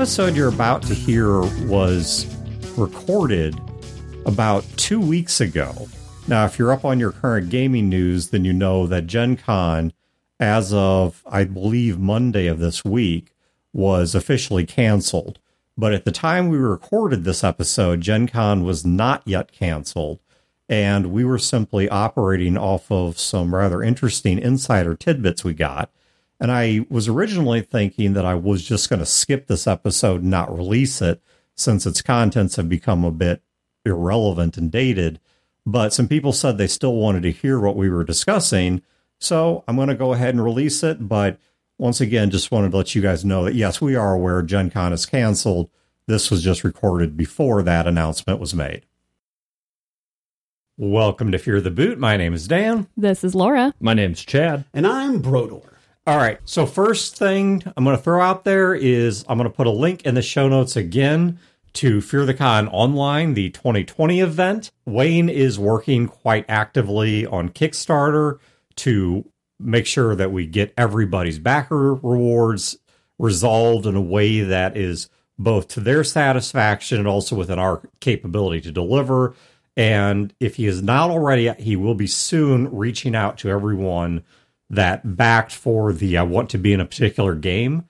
Episode you're about to hear was recorded about two weeks ago. Now, if you're up on your current gaming news, then you know that Gen Con, as of, I believe, Monday of this week, was officially canceled. But at the time we recorded this episode, Gen Con was not yet canceled. And we were simply operating off of some rather interesting insider tidbits we got. And I was originally thinking that I was just going to skip this episode and not release it since its contents have become a bit irrelevant and dated. But some people said they still wanted to hear what we were discussing. So I'm going to go ahead and release it. But once again, just wanted to let you guys know that yes, we are aware Gen Con is canceled. This was just recorded before that announcement was made. Welcome to Fear the Boot. My name is Dan. This is Laura. My name's Chad. And I'm Brodeur. All right. So, first thing I'm going to throw out there is I'm going to put a link in the show notes again to Fear the Con Online, the 2020 event. Wayne is working quite actively on Kickstarter to make sure that we get everybody's backer rewards resolved in a way that is both to their satisfaction and also within our capability to deliver. And if he is not already, he will be soon reaching out to everyone that backed for the I want to be in a particular game.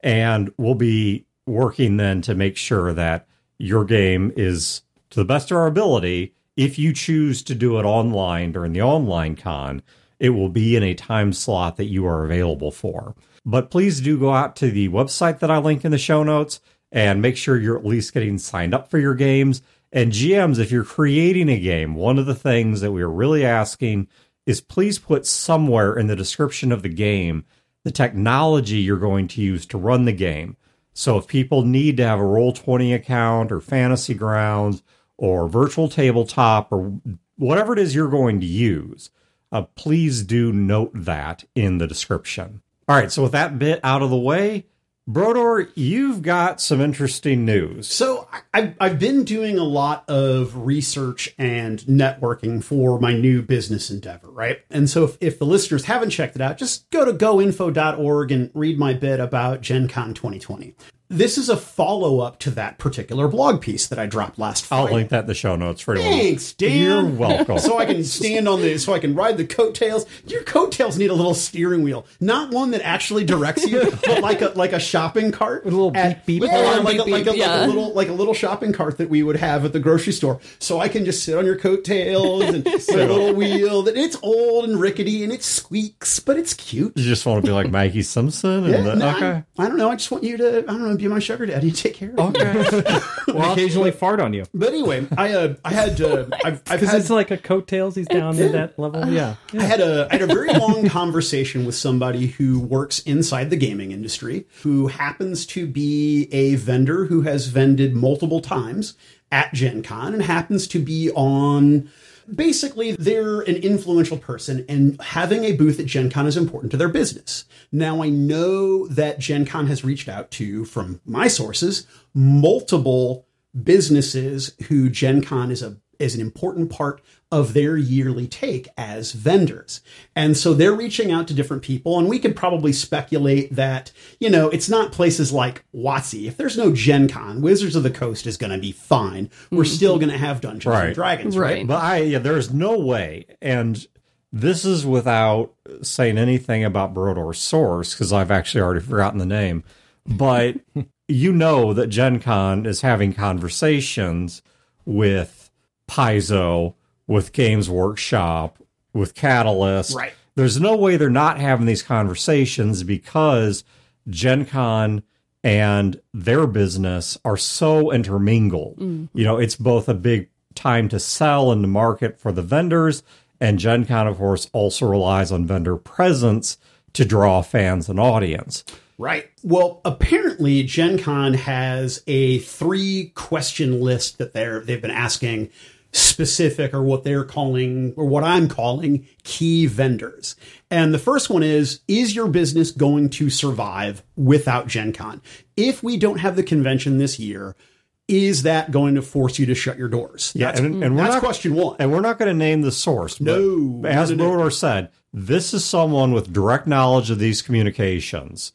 And we'll be working then to make sure that your game is to the best of our ability. If you choose to do it online during the online con, it will be in a time slot that you are available for. But please do go out to the website that I link in the show notes and make sure you're at least getting signed up for your games. And GMs, if you're creating a game, one of the things that we are really asking is please put somewhere in the description of the game the technology you're going to use to run the game. So if people need to have a Roll20 account or Fantasy Grounds or virtual tabletop or whatever it is you're going to use, uh, please do note that in the description. All right, so with that bit out of the way, Brodeur, you've got some interesting news. So I've, I've been doing a lot of research and networking for my new business endeavor, right? And so if, if the listeners haven't checked it out, just go to goinfo.org and read my bit about Gen Con 2020 this is a follow up to that particular blog piece that I dropped last Friday. I'll link that in the show notes for anyone. Thanks, Dan. You're welcome. so I can stand on the, so I can ride the coattails. Your coattails need a little steering wheel, not one that actually directs you, but like a like a shopping cart, with a little beep beep, yeah, like, beep, a, like, a, yeah. like a little like a little shopping cart that we would have at the grocery store. So I can just sit on your coattails and put a little wheel. That it's old and rickety and it squeaks, but it's cute. You just want to be like Maggie Simpson, and yeah, the, no, okay. I, I don't know. I just want you to. I don't know. Be my sugar daddy. Take care of me. Okay. well, occasionally fart on you. But anyway, I uh, I had uh, I've, I've had it's like a coattails. He's down in that level. Yeah. yeah. I had a I had a very long conversation with somebody who works inside the gaming industry, who happens to be a vendor who has vended multiple times at Gen Con and happens to be on basically they're an influential person and having a booth at gen con is important to their business. Now i know that gen con has reached out to from my sources multiple businesses who gen con is a is an important part of their yearly take as vendors. And so they're reaching out to different people, and we could probably speculate that, you know, it's not places like WotC. If there's no Gen Con, Wizards of the Coast is going to be fine. We're mm-hmm. still going to have Dungeons right. and Dragons, right? right? But I, yeah, there's no way. And this is without saying anything about Brodeur's source, because I've actually already forgotten the name. But you know that Gen Con is having conversations with Paizo with Games Workshop, with Catalyst. Right. There's no way they're not having these conversations because Gen Con and their business are so intermingled. Mm. You know, it's both a big time to sell and to market for the vendors, and Gen Con, of course, also relies on vendor presence to draw fans and audience. Right. Well, apparently Gen Con has a three question list that they're they've been asking specific or what they're calling or what I'm calling key vendors. And the first one is Is your business going to survive without Gen Con? If we don't have the convention this year, is that going to force you to shut your doors? Yeah, that's, and, and that's not, question one. And we're not going to name the source. No. As Brodeur said, this is someone with direct knowledge of these communications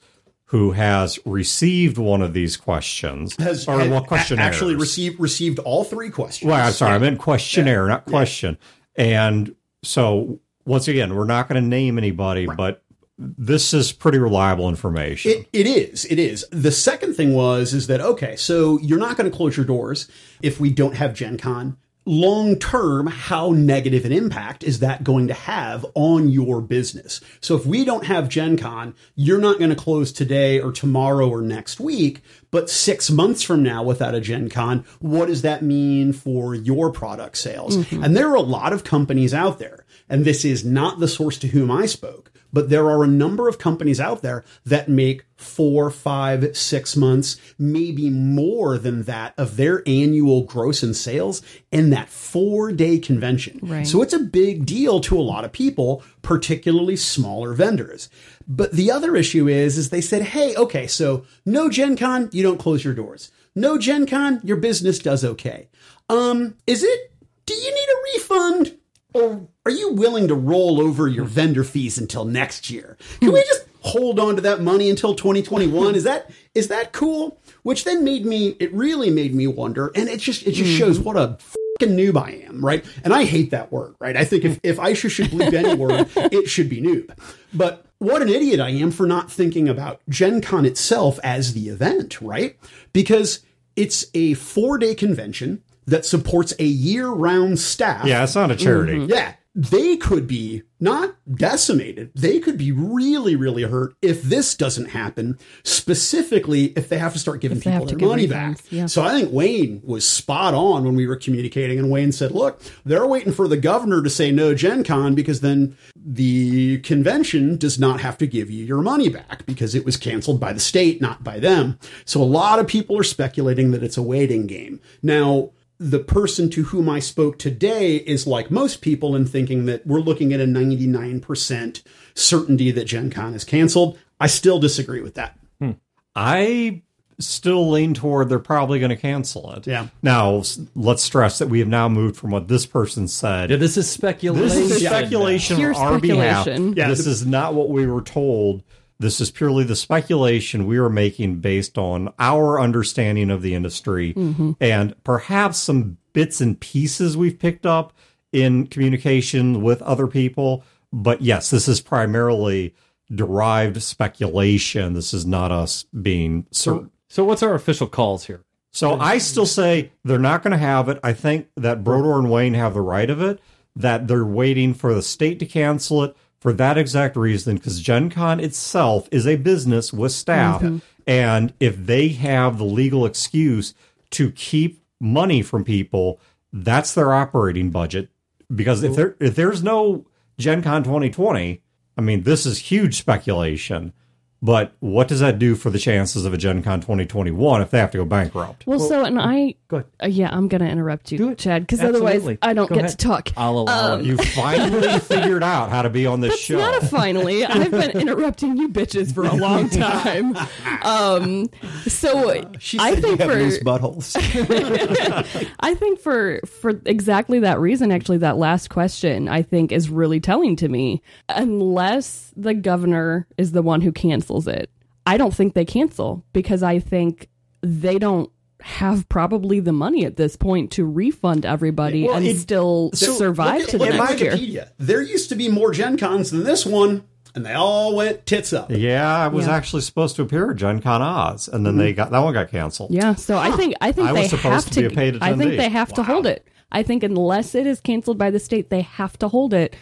who has received one of these questions Has, or well a- questionnaires. actually received received all three questions. Well, I'm sorry, I meant questionnaire, not question. And so once again, we're not going to name anybody, but this is pretty reliable information. It, it is. It is. The second thing was is that okay, so you're not going to close your doors if we don't have Gen Con. Long term, how negative an impact is that going to have on your business? So if we don't have Gen Con, you're not going to close today or tomorrow or next week, but six months from now without a Gen Con, what does that mean for your product sales? Mm-hmm. And there are a lot of companies out there, and this is not the source to whom I spoke, but there are a number of companies out there that make four, five, six months, maybe more than that of their annual gross in sales in that four day convention. Right. So it's a big deal to a lot of people, particularly smaller vendors. But the other issue is, is they said, hey, okay, so no Gen Con, you don't close your doors. No Gen Con, your business does okay. Um, is it, do you need a refund? Or are you willing to roll over your vendor fees until next year? Can we just hold on to that money until 2021? Is that is that cool? Which then made me it really made me wonder, and it just it just shows what a fucking noob I am, right? And I hate that word, right? I think if, if I should, bleep any word, it should be noob. But what an idiot I am for not thinking about Gen Con itself as the event, right? Because it's a four day convention that supports a year round staff. yeah, it's not a charity. Mm-hmm. Yeah. They could be not decimated. They could be really, really hurt if this doesn't happen. Specifically, if they have to start giving If people their money back. yeah. So I think Wayne was spot on when we were communicating, and Wayne said, "Look, they're waiting for the governor to say no Gen Con because then the convention does not have to give you your money back because it was canceled by the state, not by them." So a lot of people are speculating that it's a waiting game. Now, the person to whom I spoke today is like most people in thinking that we're looking at a 99% certainty that Gen Con is canceled. I still disagree with that. Hmm. I still lean toward they're probably going to cancel it. Yeah. Now, let's stress that we have now moved from what this person said. Yeah, this is speculation. This is Yeah. speculation Pure on our behalf. speculation. Yeah, this the- is not what we were told. This is purely the speculation we are making based on our understanding of the industry mm-hmm. and perhaps some bits and pieces we've picked up in communication with other people. But yes, this is primarily derived speculation. This is not us being certain. So what's our official calls here? So I still say they're not going to have it. I think that Brodeur and Wayne have the right of it, that they're waiting for the state to cancel it for that exact reason, because Gen Con itself is a business with staff. Mm-hmm. And if they have the legal excuse to keep money from people, that's their operating budget. Because if there if there's no Gen Con 2020, I mean, this is huge speculation. But what does that do for the chances of a Gen Con 2021 if they have to go bankrupt? Well, so and I, Go ahead. uh, yeah, I'm gonna interrupt you, Do it. Chad, because otherwise I don't Go get ahead. to talk. I'll allow it. You finally figured out how to be on this show. Not a finally. I've been interrupting you bitches for a long time. Um, so She I think you have for loose buttholes. I think for for exactly that reason, actually, that last question I think is really telling to me. Unless the governor is the one who cancels it, I don't think they cancel because I think they don't have probably the money at this point to refund everybody Well, and it- still So survive look at- to the look at next year. Wikipedia. There used to be more Gen Cons than this one, and they all went tits up. Yeah, I was Yeah. actually supposed to appear at Gen Con Oz, and then they mm-hmm. got that one got canceled. Yeah, so I think I think I was they supposed have to to. be a paid I think they have to hold it. I think unless it is canceled by the state, they have to hold it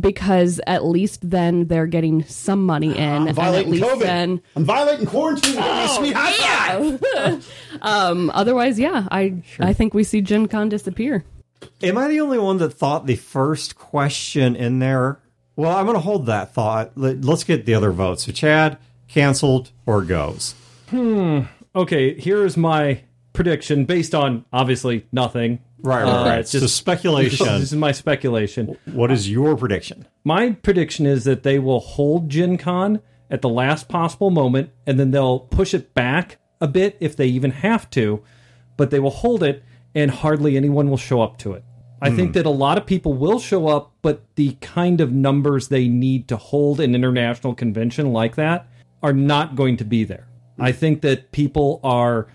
because at least then they're getting some money in, I'm and at least COVID. then. I'm violating quarantine. Give me a sweet high five. Um, otherwise, yeah, I I think we see Gen Con disappear. Am I the only one that thought the first question in there? Well, I'm going to hold that thought. Let- Let's get the other votes. So, Chad, canceled or goes? Hmm. Okay, here's my prediction based on obviously nothing. Right, right, Uh, right. it's so, just- speculation. This is my speculation. what is your prediction? My prediction is that they will hold Gen Con at the last possible moment and then they'll push it back a bit if they even have to, but they will hold it and hardly anyone will show up to it. I think that a lot of people will show up, but the kind of numbers they need to hold an international convention like that are not going to be there. I think that people are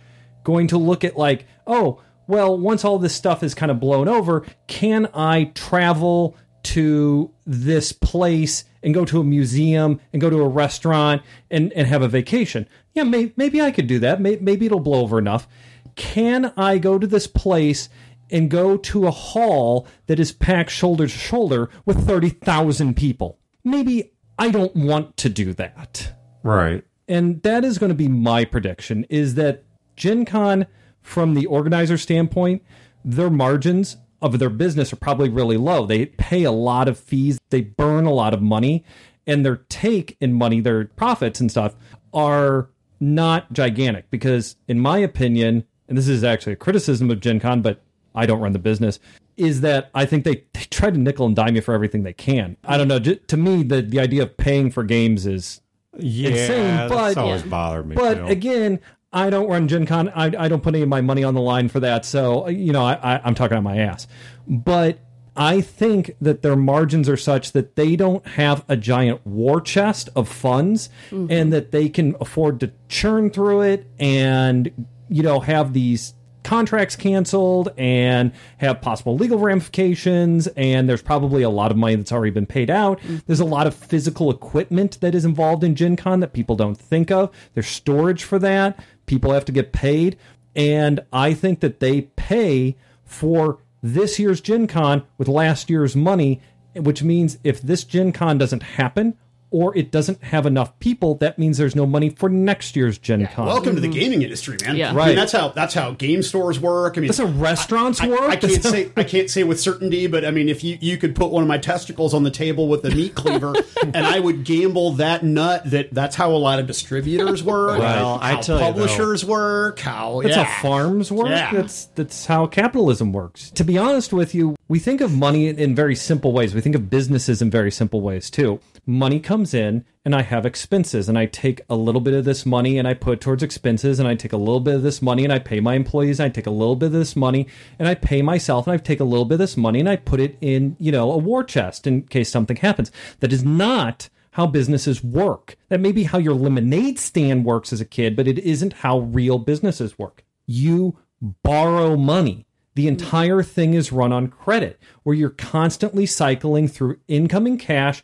going to look at like, oh, well, once all this stuff is kind of blown over, can I travel to this place and go to a museum and go to a restaurant and, and have a vacation? Yeah, may, maybe I could do that. May, maybe it'll blow over enough. Can I go to this place and go to a hall that is packed shoulder to shoulder with 30,000 people? Maybe I don't want to do that Right. and that is going to be my prediction is that gen con from the organizer standpoint their margins of their business are probably really low. They pay a lot of fees. They burn a lot of money. And their take in money their profits and stuff are not gigantic because in my opinion and this is actually a criticism of gen con but i don't run the business is that i think they, they try to nickel and dime you for everything they can. I don't know. To me the, the idea of paying for games is Yeah, insane, but- always bothered me. but again, I don't run Gen Con. I, I don't put any of my money on the line for that. So, you know, I, I, I'm talking on my ass. But I think that their margins are such that they don't have a giant war chest of funds mm-hmm. and that they can afford to churn through it and, you know, have these contracts canceled and have possible legal ramifications and there's probably a lot of money that's already been paid out mm-hmm. there's a lot of physical equipment that is involved in gen con that people don't think of there's storage for that people have to get paid and i think that they pay for this year's gen con with last year's money which means if this gen con doesn't happen or it doesn't have enough people that means there's no money for next year's gen con Welcome to the mm-hmm. gaming industry, man. Yeah. I Right. mean, that's how that's how game stores work. I mean, that's how restaurants I, work I can't That's how- say I can't say with certainty, but I mean, if you you could put one of my testicles on the table with a meat cleaver, and I would gamble that nut that that's how a lot of distributors work. Well, I how tell you, though- publishers work. How That's yeah. how farms work. Yeah. That's that's how capitalism works. To be honest with you, we think of money in, in very simple ways. We think of businesses in very simple ways too. Money comes in and I have expenses and I take a little bit of this money and I put towards expenses and I take a little bit of this money and I pay my employees and I take a little bit of this money and I pay myself and I take a little bit of this money and I put it in, you know, a war chest in case something happens. That is not how businesses work. That may be how your lemonade stand works as a kid, but it isn't how real businesses work. You borrow money. The entire thing is run on credit, where you're constantly cycling through incoming cash,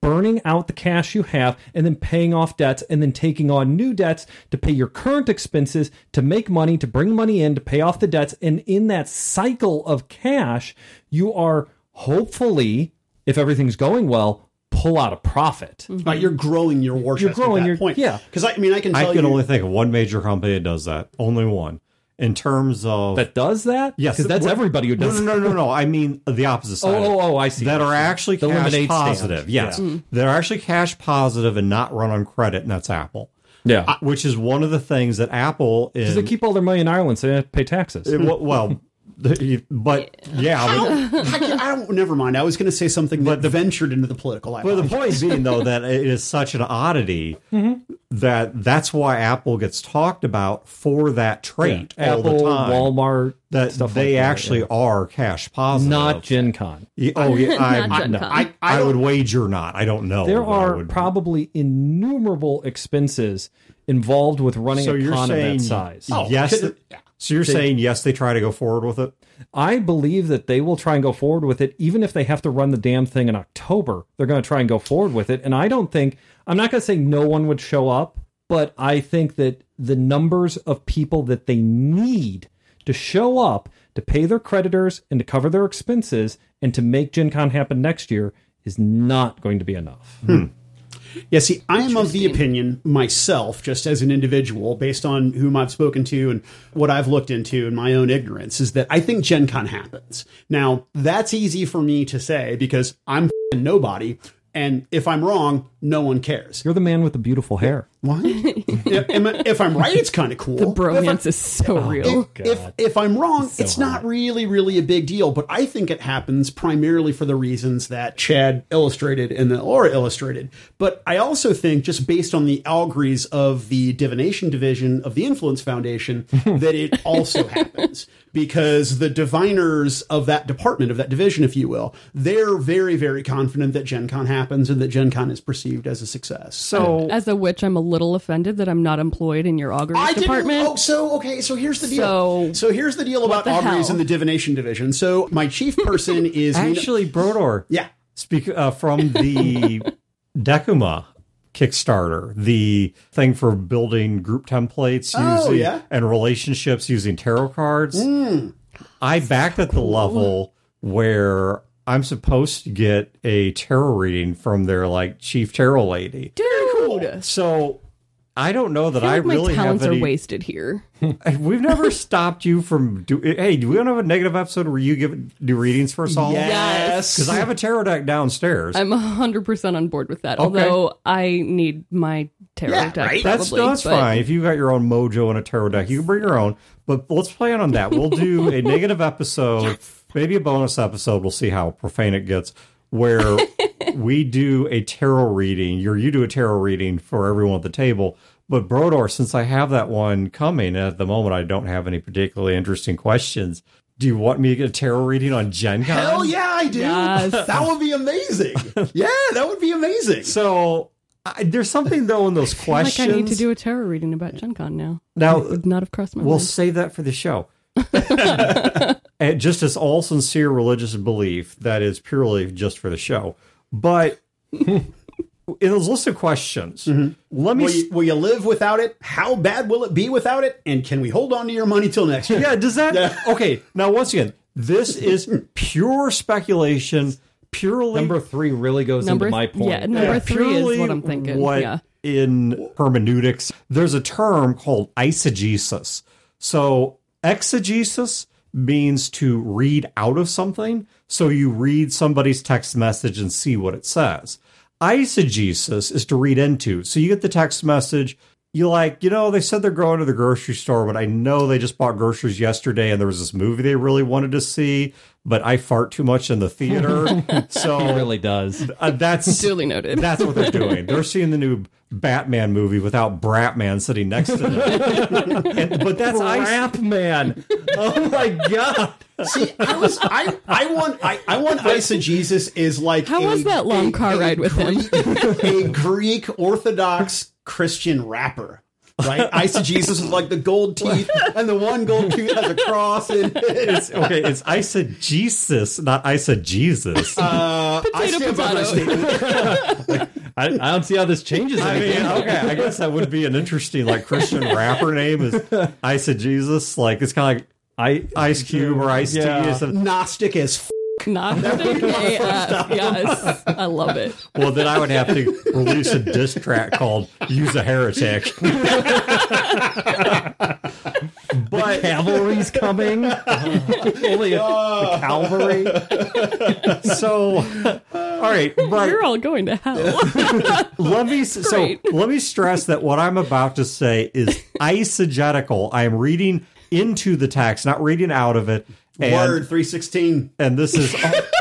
burning out the cash you have, and then paying off debts, and then taking on new debts to pay your current expenses, to make money, to bring money in, to pay off the debts. And in that cycle of cash, you are hopefully, if everything's going well, pull out a profit. Mm-hmm. Right, you're growing your war You're growing at that your- point. yeah. because I, I mean, I can tell I can you. only think of one major company that does that. Only one. In terms of That does that? yes, because that's everybody who does. No, no, no, no, no. I mean the opposite oh, side. Oh, oh, oh, I see. That are actually The cash lemonade stand. positive. Yes, mm. they're actually cash positive and not run on credit, and that's Apple. Yeah, uh, Which is one of the things that Apple is. they keep all their money in Ireland, so they have to pay taxes. well, well, but yeah, but, I, can- I don't. Never mind. I was going to say something but that ventured into the political. I but the apologize. point being though that it is such an oddity Mm-hmm. that that's why Apple gets talked about for that trait all Apple, the time. Walmart, that stuff they like that, actually yeah. are cash positive. not Gen Con. Yeah, oh yeah, I, Not I, Gen no, Con. I, I would wager not. I don't know. There are would- probably innumerable expenses involved with running So a you're con of that size. Oh, yes. could- th- so you're saying yes, they try to go forward with it. I believe that they will try and go forward with it, even if they have to run the damn thing in October. They're going to try and go forward with it. And I don't think, I'm not going to say no one would show up, but I think that the numbers of people that they need to show up to pay their creditors and to cover their expenses and to make Gen Con happen next year is not going to be enough. Hmm. Yeah, see, I am of the opinion myself, just as an individual, based on whom I've spoken to and what I've looked into and my own ignorance, is that I think Gen Con happens. Now, that's easy for me to say because I'm f***ing nobody. And if I'm wrong, no one cares. You're the man with the beautiful hair. What? if, am I- if I'm right, it's kind of cool. The if Bromance is so oh, real. Oh, if if I'm wrong, it's not really really a big deal. But I think it happens primarily for the reasons that Chad illustrated and that Laura illustrated. But I also think, just based on the auguries of the divination division of the Influence Foundation, that it also happens because the diviners of that department of that division, if you will, they're very very confident that Gen Con happens and that Gen Con is perceived as a success. So As a witch, I'm a little offended that I'm not employed in your auguries I didn't. department. Oh, so okay. So here's the deal. So- So, here's the deal about the auguries hell? in the divination division. So my chief person is Nina- Actually, Brodeur, yeah. speak uh, from the Decuma Kickstarter, the thing for building group templates Oh, using yeah. and relationships using tarot cards. I backed at the level where I'm supposed to get a tarot reading from their like chief tarot lady. Dude, So I don't know that I I, feel like really my talents have any. are wasted here. We've never stopped you from do. Hey, do we don't have a negative episode where you give do readings for us all? Yes. Because I have a tarot deck downstairs. I'm 100% on board with that. Although I need my tarot Yeah, deck right? That's probably. that's but- fine. If you got your own mojo and a tarot deck, you can bring your own. But let's plan on that. We'll do a negative episode, maybe a bonus episode. We'll see how profane it gets. Where we do a tarot reading, or you do a tarot reading for everyone at the table. But Brodeur, since I have that one coming, at the moment I don't have any particularly interesting questions. Do you want me to get a tarot reading on Gen Con? Hell yeah, I do. Yes. That would be amazing. yeah, that would be amazing. So I, there's something though in those I feel like questions. I need to do a tarot reading about Gen Con now. now Would not have crossed my We'll mind. save that for the show. and just as all sincere religious belief that is purely just for the show. But in those list of questions, mm-hmm. let me. Will you, will you live without it? How bad will it be without it? And can we hold on to your money till next year? yeah, does that. Okay, now once again, this is pure speculation, purely. Number three really goes Number into my point. yeah, number Yeah, three is what I'm thinking. What yeah. in hermeneutics, there's a term called eisegesis. So exegesis means to read out of something. So you read somebody's text message and see what it says. Eisegesis is to read into. So you get the text message. You like, you know, they said they're going to the grocery store, but I know they just bought groceries yesterday and there was this movie they really wanted to see, but I fart too much in the theater. so It really does. uh, that's Duly noted. that's what they're doing. They're seeing the new Batman movie without Bratman sitting next to them. And- but that's ice. Rap man. Oh my god. See, I was I I want I, I want eisegesis is like How a- was that long a- car a ride with him? A Greek Orthodox Christian rapper. Right, eisegesis is like the gold teeth, and the one gold tooth has a cross in it. It's, okay, it's eisegesis, not eisegesis. Uh, I Potato, stand by my potato. statement. I, I don't see how this changes I anything. mean, okay, I guess that would be an interesting like Christian rapper name is eisegesis. Like it's kind of like I, Ice Cube or Ice T. Yeah. or. Gnostic as f- Not AF. Yes, I love it. Well, then I would have to release a diss track called "Use a Heretic." but cavalry's coming. Only a, the cavalry. So, all right, but You're all going to hell. let me so let me stress that what I'm about to say is eisegetical. I am reading into the text, not reading out of it. And, word three sixteen. and this is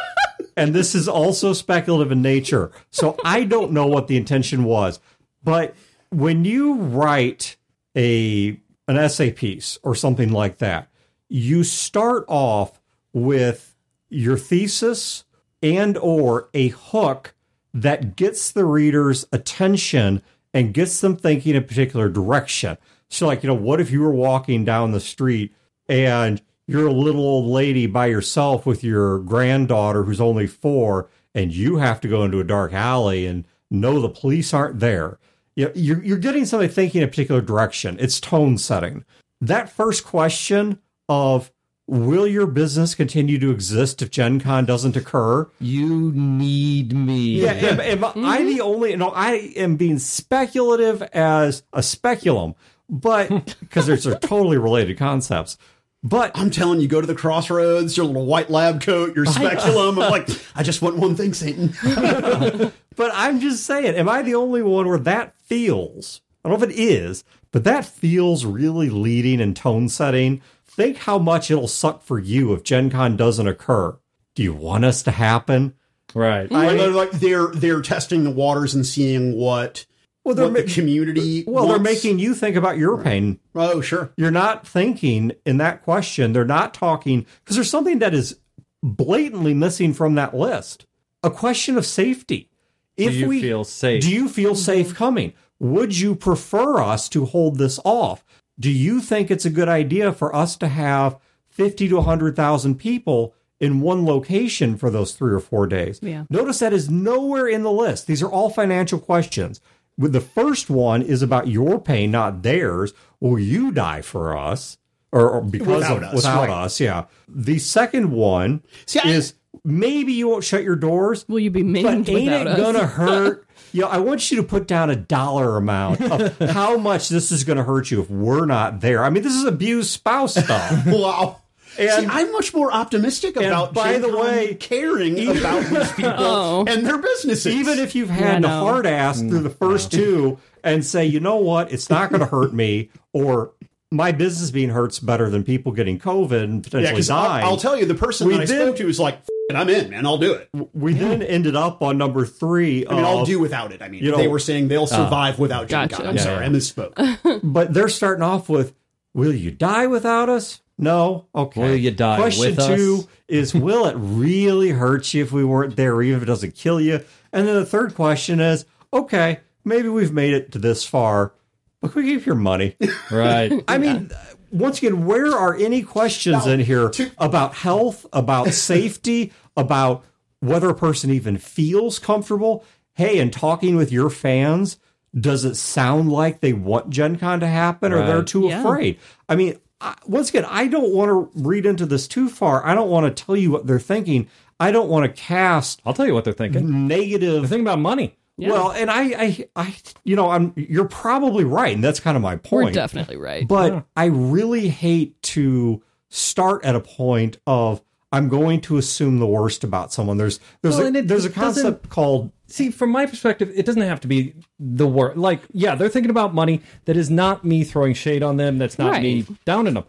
and this is also speculative in nature. So I don't know what the intention was, but when you write a an essay piece or something like that, you start off with your thesis and or a hook that gets the reader's attention and gets them thinking a particular direction. So like, you know, what if you were walking down the street and you're a little old lady by yourself with your granddaughter who's only 4 and you have to go into a dark alley and know the police aren't there. You know, you're you're getting somebody thinking a particular direction. It's tone setting. That first question of will your business continue to exist if Gen Con doesn't occur? You need me. Yeah, am, am I mm-hmm. the only? No, I am being speculative as a speculum, but because they're, they're totally related concepts. But I'm telling you, go to the crossroads, your little white lab coat, your speculum. I'm like, I just want one thing, Satan. but I'm just saying, am I the only one where that feels? I don't know if it is, but that feels really leading and tone setting. Think how much it'll suck for you if Gen Con doesn't occur. Do you want us to happen? Right. Or they're like they're they're testing the waters and seeing what Well, they're what the community. well, they're making you think about your pain. Oh, sure. you're not thinking in that question. They're not talking because there's something that is blatantly missing from that list. A question of safety. If Do you we feel safe? do you feel mm-hmm. safe coming? would you prefer us to hold this off? Do you think it's a good idea for us to have 50 to 100,000 people in one location for those three or four days? Yeah. Notice that is nowhere in the list. These are all financial questions. With the first one is about your pain, not theirs. Will you die for us? Or, or because Without of us, without right. us, yeah. The second one See, I- is maybe you won't shut your doors, Will you be but ain't without it us? gonna hurt? you know, I want you to put down a dollar amount of how much this is gonna hurt you if we're not there. I mean, this is abused spouse stuff. Wow. And- See, I'm much more optimistic about. by Gen the Con way- caring about these people Oh. and their businesses. Even if you've had Yeah, the hard ass through the mm, first two and say, you know what, it's not going to hurt me, or my business being hurt's better than people getting COVID and potentially because dying. I'll, I'll tell you, the person We that I did- spoke to was like, "F- it, "I'm in, man. I'll do it. we then ended up on number three. I mean, I'll do without it. I mean, you know- they were saying they'll uh, survive without Gen Gotcha. Con. I'm Yeah, sorry, yeah. I misspoke. but they're starting off with, "Will you die without us?" No. Okay. Will you die Question with us? two is, "Will it really hurt you if we weren't there, even if it doesn't kill you?" And then the third question is, "Okay, maybe we've made it to this far, but can we keep your money?" Right. I mean, once again, where are any questions Now, in here to- about health, about safety, about whether a person even feels comfortable? Hey, and talking with your fans, does it sound like they want Gen Con to happen or they're too Yeah. afraid? I mean, I, once again, I don't want to read into this too far. I don't want to tell you what they're thinking. I don't want to cast I'll tell you what they're thinking. negative They're thinking about money. Well, and I, I, I, you know, I'm. You're probably right, and that's kind of my point. We're definitely right. But I really hate to start at a point of I'm going to assume the worst about someone. There's there's Well, a, there's a concept called See, from my perspective, it doesn't have to be the worst. Like, yeah, they're thinking about money. That is not me throwing shade on them. That's not me downing them.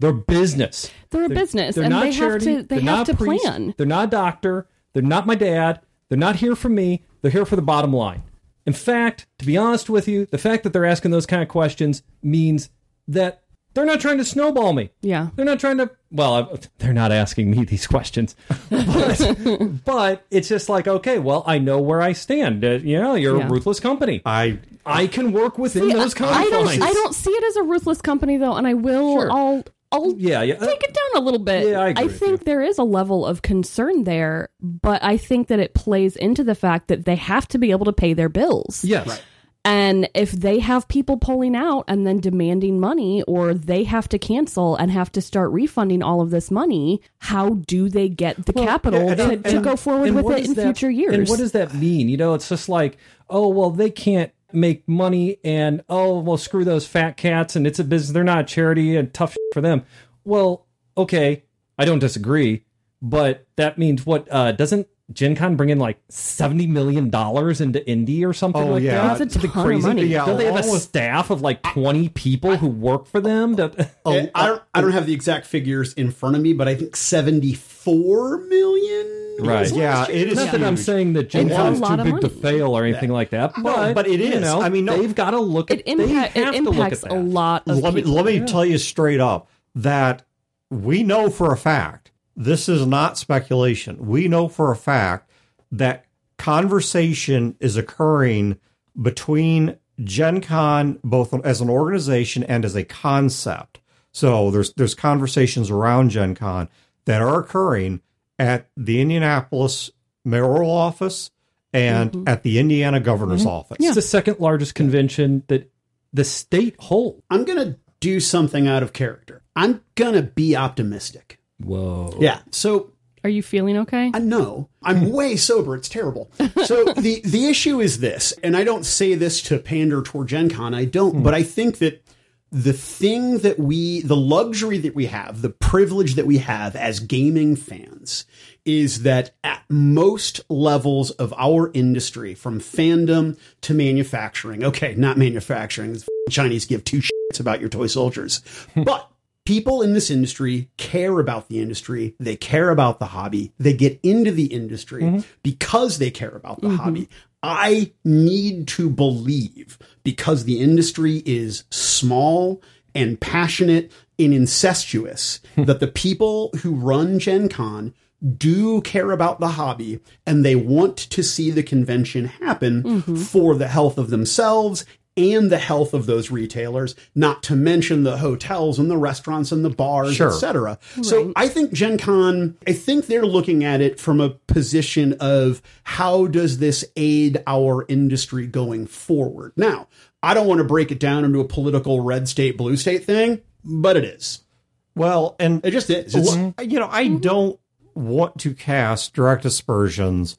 They're business. They're a business, and they have to- they they're have not to priest, plan. They're not a doctor. They're not my dad. They're not here for me. They're here for the bottom line. In fact, to be honest with you, the fact that they're asking those kind of questions means that they're not trying to snowball me. Yeah. They're not trying to. Well, they're not asking me these questions, but, but it's just like, okay, well, I know where I stand. Uh, you know, you're Yeah. a ruthless company. I. I can work within those I confines. don't. I don't see it as a ruthless company though, and I will. Sure. I'll. I'll Yeah, yeah. take it down a little bit. Yeah, I agree with think there is a level of concern there, but I think that it plays into the fact that they have to be able to pay their bills. Yes. And if they have people pulling out and then demanding money, or they have to cancel and have to start refunding all of this money, how do they get the capital and- to, and- to go forward with it in that- future years? And what does that mean? You know, it's just like, oh, well, they can't make money, and oh, well, screw those fat cats, and it's a business. They're not a charity, and tough for them. Well, okay, I don't disagree, but that means what? Uh, doesn't Gen Con bring in like seventy million dollars into Indy or something Oh, like yeah. that? That's a Something ton of money. Yeah, Don't they have a with- staff of like twenty people who work for them? To, Eh, I don't. I don't have the exact figures in front of me, but I think seventy-four million. Right. Yeah, it is Not that I'm saying that Gen It's Con is too lot of big to fail or anything like that, but but it you know, I mean, no- they've got to look at it, impact, they it have to look impacts at a lot of let me let me tell you straight up that we know for a fact this is not speculation. We know for a fact that conversation is occurring between Gen Con both as an organization and as a concept. So there's there's conversations around Gen Con that are occurring at the Indianapolis mayoral office and mm-hmm. at the Indiana governor's mm-hmm. office. It's the second largest convention that the state holds. I'm gonna do something out of character. I'm gonna be optimistic. Whoa. Yeah. So Are you feeling okay? I know. I'm way sober. It's terrible. So the the issue is this, and I don't say this to pander toward Gen Con. I don't, but I think that the thing that we, the luxury that we have, the privilege that we have as gaming fans is that at most levels of our industry, from fandom to manufacturing, okay, not manufacturing, the Chinese give two shits about your toy soldiers, but people in this industry care about the industry. They care about the hobby. They get into the industry mm-hmm. because they care about the mm-hmm. hobby. I need to believe because the industry is small and passionate and incestuous hmm. that the people who run Gen Con do care about the hobby and they want to see the convention happen mm-hmm. for the health of themselves and the health of those retailers, not to mention the hotels and the restaurants and the bars, Sure. etc. So I think Gen Con, I think they're looking at it from a position of how does this aid our industry going forward? Now, I don't want to break it down into a political red state, blue state thing, but it is. Well, and It just is. It's, you know, I don't want to cast direct aspersions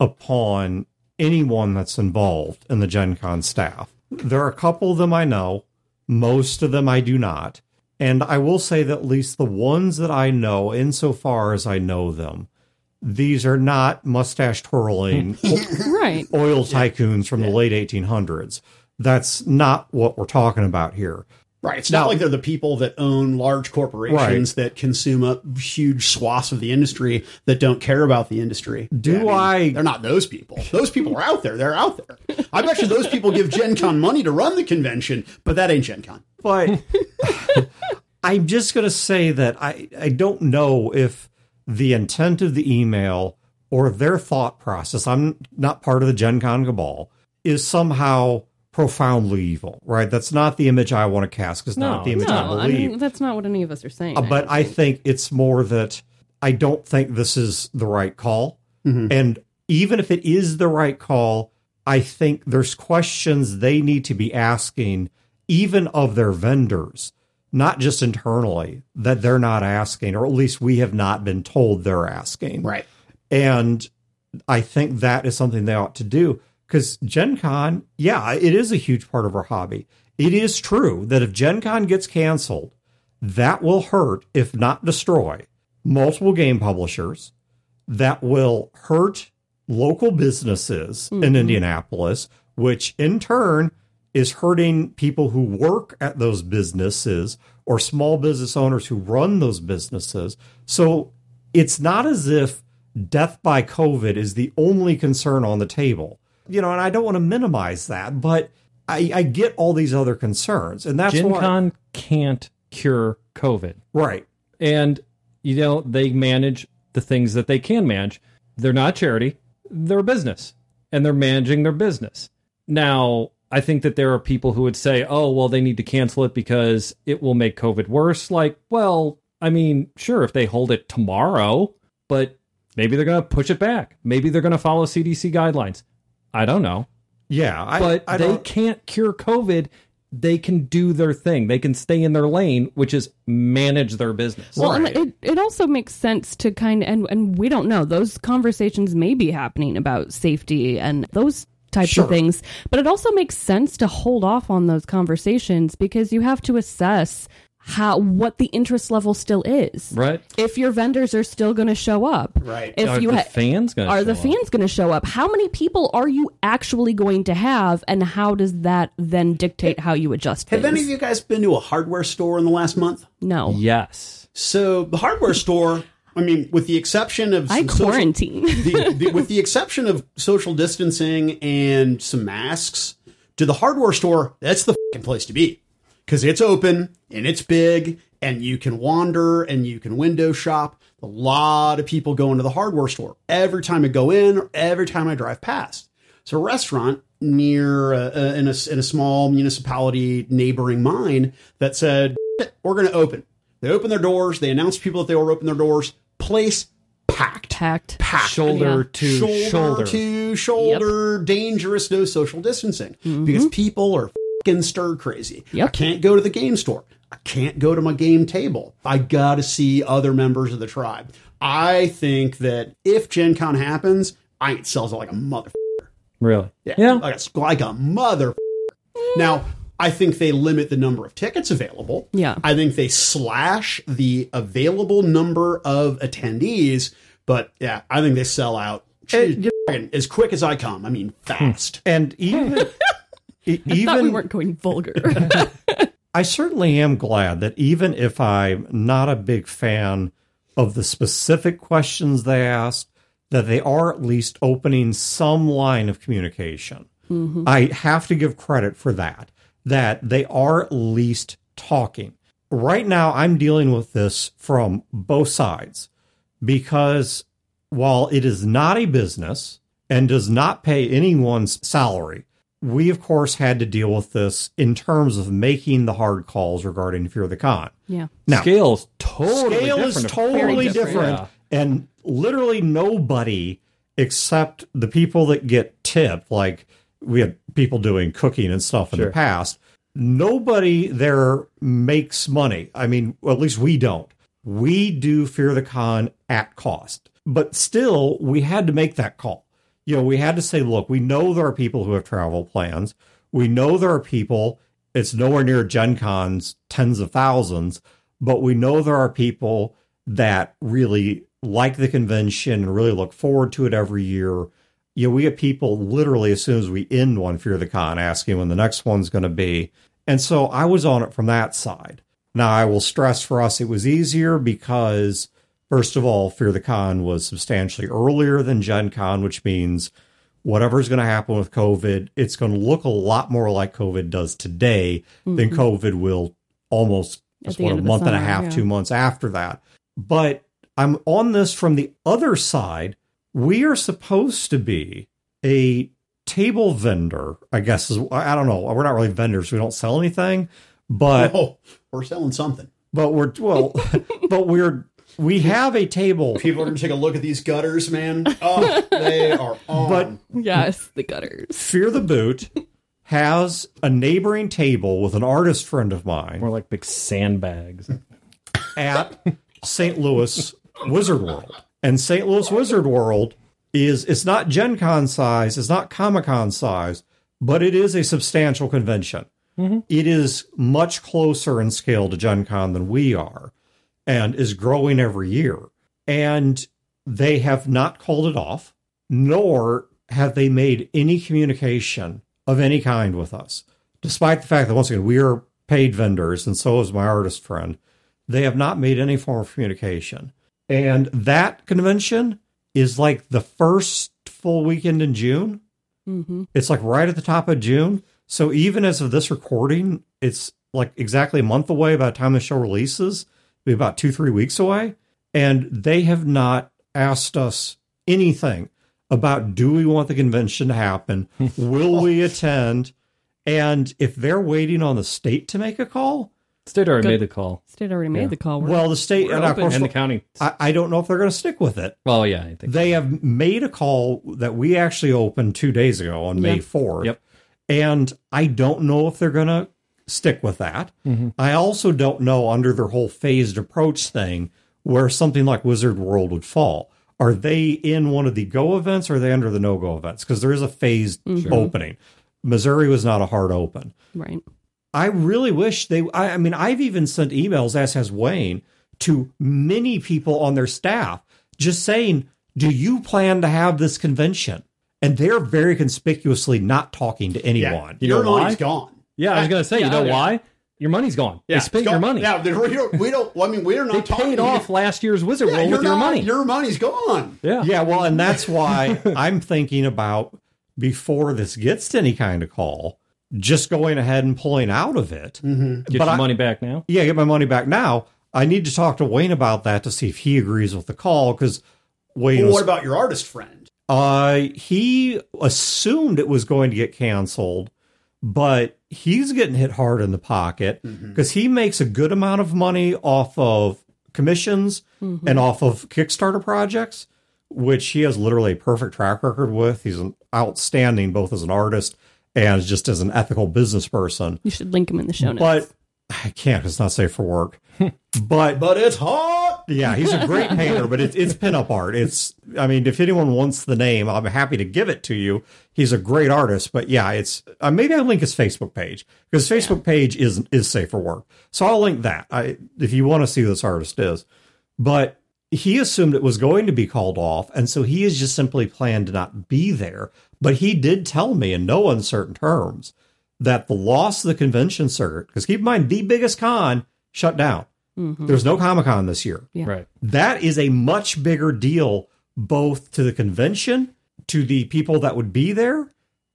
upon anyone that's involved in the Gen Con staff. There are a couple of them I know, most of them I do not. And I will say that at least the ones that I know, insofar as I know them, these are not mustache twirling Right. oil tycoons from the late 1800s. That's not what we're talking about here. Right. It's Now- not like they're the people that own large corporations that consume a huge swaths of the industry that don't care about the industry. Do I- They're not those people. Those people are out there. They're out there. I bet you those people give Gen Con money to run the convention, but that ain't Gen Con. but I'm just going to say that I, I don't know if the intent of the email or their thought process, I'm not part of the Gen Con cabal, is somehow profoundly evil, right? That's not the image I want to cast because No, not the image No, I I believe. mean that's not what any of us are saying. Uh, but I think it's more that I don't think this is the right call. And even if it is the right call, I think there's questions they need to be asking, even of their vendors, not just internally, that they're not asking, or at least we have not been told they're asking. Right. And I think that is something they ought to do because Gen Con, yeah, it is a huge part of our hobby. It is true that if Gen Con gets canceled, that will hurt, if not destroy, multiple game publishers. That will hurt local businesses in mm-hmm. Indianapolis, which in turn is hurting people who work at those businesses or small business owners who run those businesses. So it's not as if death by COVID is the only concern on the table. You know, and I don't want to minimize that, but I, I get all these other concerns. And that's Gen why. Con can't cure COVID. right. And, you know, they manage the things that they can manage. They're not charity, they're a business, and they're managing their business. Now, I think that there are people who would say, oh, well, they need to cancel it because it will make COVID worse. Like, well, I mean, sure, if they hold it tomorrow, but maybe they're going to push it back. Maybe they're going to follow CDC guidelines. I don't know. Yeah. I, But I they don't- can't cure COVID. They can do their thing. They can stay in their lane, which is manage their business. Well, and Right. it, it also makes sense to kind of, and, and we don't know, those conversations may be happening about safety and those types Sure. of things. But it also makes sense to hold off on those conversations because you have to assess how what the interest level still is. right? If your vendors are still going to show up. Right. If Are you the ha- fans going are the fans going to show up? How many people are you actually going to have, and how does that then dictate how you adjust Have things? any of you guys been to a hardware store in the last month? no, Yes. So the hardware store, I mean, with the exception of I some social- quarantine. the, the, with the exception of social distancing and some masks, to the hardware store, that's the fucking place to be because it's open and it's big and you can wander and you can window shop. A lot of people go into the hardware store every time I go in or every time I drive past. It's a restaurant near uh, uh, in a in a small municipality neighboring mine that said we're going to open. They opened their doors. They announced to people that they were open their doors. Place packed packed. packed. Shoulder Yeah. to shoulder, shoulder. to shoulder, dangerous, no social distancing because people are fucking stir crazy. Yep. I can't go to the game store. I can't go to my game table. I got to see other members of the tribe. I think that if Gen Con happens, I it sells out like a mother. Really? Yeah, like a, like a mother. Now, I think they limit the number of tickets available. Yeah. I think they slash the available number of attendees. But yeah, I think they sell out as quick as I come. I mean, hmm. fast. And even. I thought we even weren't going vulgar. I certainly am glad that even if I'm not a big fan of the specific questions they asked, that they are at least opening some line of communication. Mm-hmm. I have to give credit for that, that they are at least talking. Right now, I'm dealing with this from both sides because while it is not a business and does not pay anyone's salary, we, of course, had to deal with this in terms of making the hard calls regarding Fear the Con. Yeah. Now, Scale is totally scale is different. totally different. different. Yeah. And literally nobody except the people that get tipped, like we had people doing cooking and stuff in Sure. the past, nobody there makes money. I mean, well, at least we don't. We do Fear the Con at cost. But still, we had to make that call. You know, we had to say, look, we know there are people who have travel plans. We know there are people, it's nowhere near Gen Con's tens of thousands, but we know there are people that really like the convention and really look forward to it every year. You know, we have people literally as soon as we end one Fear the Con asking when the next one's going to be. And so I was on it from that side. Now, I will stress for us it was easier because, first of all, Fear the Con was substantially earlier than Gen Con, which means whatever's going to happen with COVID, it's going to look a lot more like COVID does today than COVID will almost Mm-hmm. Just what, a of the month and a half, yeah. two months after that. But I'm on this from the other side. We are supposed to be a table vendor, I guess. Is, I don't know. We're not really vendors. We don't sell anything, but Oh, we're selling something. but we're well, but we're we have a table. People are going to take a look at these gutters, man. Oh, they are on. But Yes, the gutters. Fear the Boot has a neighboring table with an artist friend of mine More like big sandbags. at St. Louis Wizard World. And St. Louis Wizard World is it's not Gen Con size, it's not Comic Con size, but it is a substantial convention. Mm-hmm. It is much closer in scale to Gen Con than we are and is growing every year. And they have not called it off, nor have they made any communication of any kind with us. Despite the fact that, once again, we are paid vendors, and so is my artist friend, they have not made any form of communication. And that convention is like the first full weekend in June. hmm It's like right at the top of June. So even as of this recording, it's like exactly a month away by the time the show releases, about two, three weeks away. And they have not asked us anything about do we want the convention to happen? Will we attend? And if they're waiting on the state to make a call, State already Good. made the call. State already made Yeah. the call. We're- well, the state, We're and of course, And the county. I, I don't know if they're going to stick with it. Well, yeah, I think. They have made a call that we actually opened two days ago on May 4th. Yep. And I don't know if they're going to stick with that. Mm-hmm. I also don't know under their whole phased approach thing where something like Wizard World would fall. Are they in one of the go events or are they under the no go events? Because there is a phased mm-hmm. opening. Missouri was not a hard open. right. I really wish they. I, I mean, I've even sent emails, as has Wayne, to many people on their staff, just saying, "Do you plan to have this convention?" And they're very conspicuously not talking to anyone. You your know why? money's gone. Yeah, I was going to say, Yeah, you know yeah. why? Your money's gone. Yeah, they it's spent your money. Yeah, we don't. We don't I mean, we're not They paid off last year's Wizard Yeah, World you're with your money. Your money's gone. yeah. Yeah, well, and that's why I'm thinking about before this gets to any kind of call, just going ahead and pulling out of it. Get But your I- money back now. Yeah, get my money back now. I need to talk to Wayne about that to see if he agrees with the call because Wayne Well, was what about your artist friend? Uh, he assumed it was going to get canceled, but he's getting hit hard in the pocket mm-hmm. because he makes a good amount of money off of commissions mm-hmm. and off of Kickstarter projects, which he has literally a perfect track record with. He's an outstanding both as an artist and just as an ethical business person. You should link him in the show notes. But I can't. it's not safe for work. but But it's hot. Yeah, he's a great painter, but it's it's pinup art. It's I mean, if anyone wants the name, I'm happy to give it to you. He's a great artist, but yeah, it's uh, maybe I'll link his Facebook page because his Facebook page is is safe for work. So I'll link that. I if you want to see who this artist is, but he assumed it was going to be called off, and so he has just simply planned to not be there. But he did tell me in no uncertain terms that the loss of the convention circuit, because keep in mind the biggest con shut down. There's no Comic Con this year Yeah. Right. that is a much bigger deal both to the convention, to the people that would be there,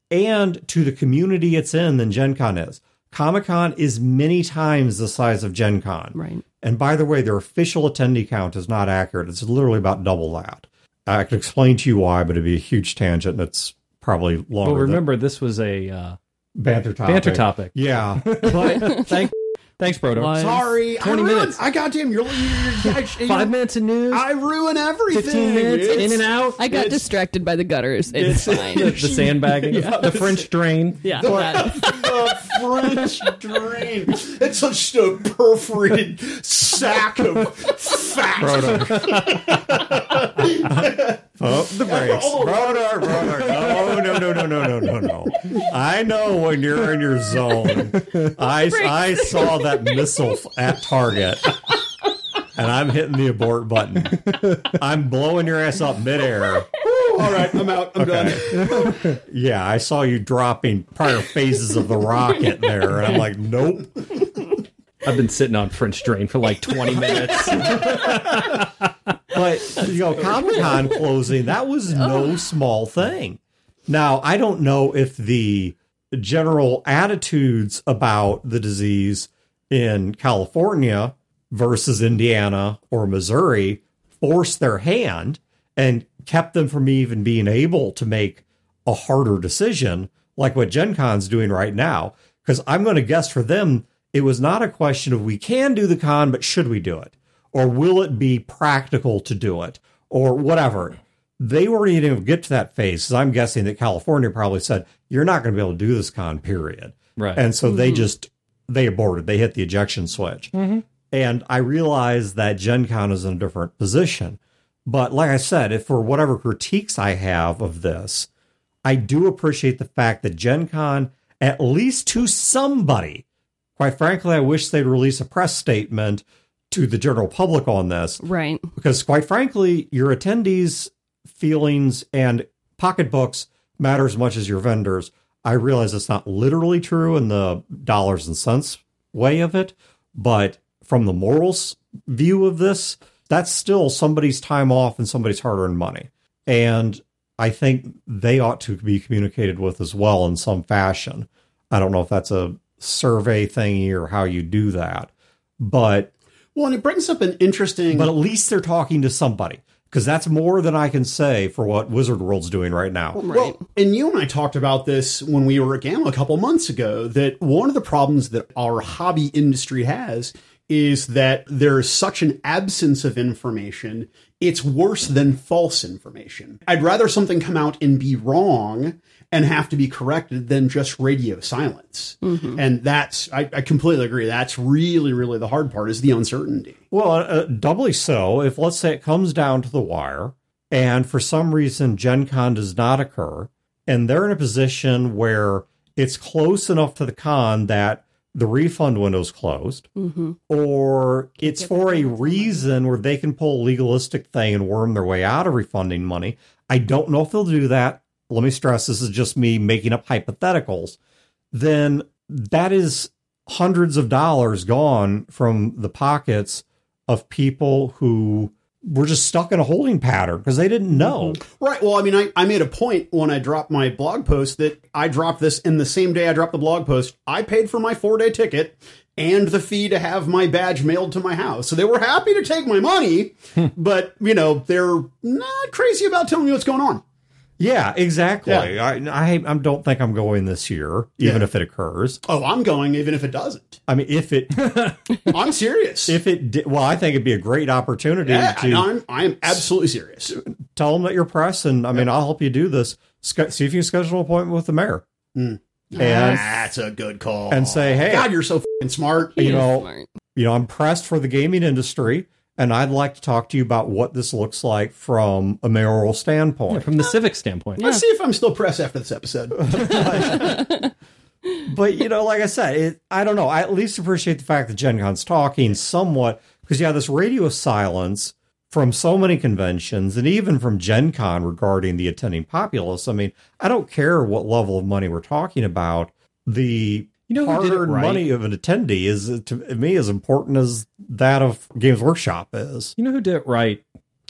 and to the community it's in than Gen Con is. Comic Con is many times the size of Gen Con. right. And by the way, their official attendee count is not accurate. It's literally about double that. I could explain to you why, but it'd be a huge tangent and it's probably longer. Well, than- remember this was a uh, banter topic. banter topic. Yeah, but Thank, thanks, Brodo. Why? Sorry, 20 I ruined, minutes. I goddamn you're, you're, you're, I, Five minutes of news. I ruin everything. 15 minutes It's- in and out. I got distracted by the gutters. It's, fine. the, the sandbagging, the French drain. yeah. that- the French drain. It's just a perforated sack of fat. oh, the oh, brakes. Brother, brother. No, no, no, no, no, no, no, no. I know when you're in your zone. I, I saw that missile at target. And I'm hitting the abort button. I'm blowing your ass up midair. All right, I'm out. I'm done. Yeah, I saw you dropping prior phases of the rocket there, and I'm like, nope. I've been sitting on French drain for like 20 minutes. But you know, Comic Con closing that was no small thing. Now I don't know if the general attitudes about the disease in California versus Indiana or Missouri forced their hand and kept them from even being able to make a harder decision like what Gen Con's doing right now. Because I'm going to guess for them, it was not a question of we can do the con, but should we do it? Or will it be practical to do it? Or whatever. They weren't even able to get to that phase. 'cause I'm guessing that California probably said, you're not going to be able to do this con, period. Right. And so they mm-hmm. just, they aborted. They hit the ejection switch. Mm-hmm. And I realize that Gen Con is in a different position. But like I said, if for whatever critiques I have of this, I do appreciate the fact that Gen Con, at least to somebody, quite frankly, I wish they'd release a press statement to the general public on this right. because quite frankly, your attendees' feelings and pocketbooks matter as much as your vendors. I realize it's not literally true in the dollars and cents way of it, but from the morals view of this, that's still somebody's time off and somebody's hard earned money. And I think they ought to be communicated with as well in some fashion. I don't know if that's a survey thingy or how you do that, but Well, and it brings up an interesting. but at least they're talking to somebody because that's more than I can say for what Wizard World's doing right now. Right. Well, and you and I talked about this when we were at GAMA a couple months ago that one of the problems that our hobby industry has is that there is such an absence of information. It's worse than false information. I'd rather something come out and be wrong and have to be corrected than just radio silence. Mm-hmm. And that's, I, I completely agree. That's really, really the hard part is the uncertainty. Well, uh, uh, doubly so if let's say it comes down to the wire and for some reason Gen Con does not occur and they're in a position where it's close enough to the con that the refund window's closed or it's for a reason where they can pull a legalistic thing and worm their way out of refunding money. I don't know if they'll do that. Let me stress this is just me making up hypotheticals. Then that is hundreds of dollars gone from the pockets of people who were just stuck in a holding pattern because they didn't know. Mm-hmm. Right. Well, I mean, I, I made a point when I dropped my blog post that I dropped this in the same day I dropped the blog post. I paid for my four day ticket and the fee to have my badge mailed to my house. So they were happy to take my money, hmm. but, you know, they're not crazy about telling me what's going on. Yeah, exactly. Yeah. I, I I don't think I'm going this year, even Yeah. if it occurs. Oh, I'm going even if it doesn't. I mean, if it I'm serious. if it di- well, I think it'd be a great opportunity yeah, to I'm, I am absolutely serious. tell them that you're press, and I mean, I'll help you do this. Sch- see if you can schedule an appointment with the mayor, mm. and ah, That's a good call. and say, hey, God, you're so fing smart. you know, Smart. you know, I'm pressed for the gaming industry, and I'd like to talk to you about what this looks like from a mayoral standpoint. From the civic standpoint. Let's see if I'm still pressed after this episode. but you know, like I said, it, I don't know. I at least appreciate the fact that Gen Con's talking somewhat because yeah, this radio silence from so many conventions and even from Gen Con regarding the attending populace. I mean, I don't care what level of money we're talking about. The You know who did hard-earned right? money of an attendee is to me as important as that of Games Workshop is. You know who did it right?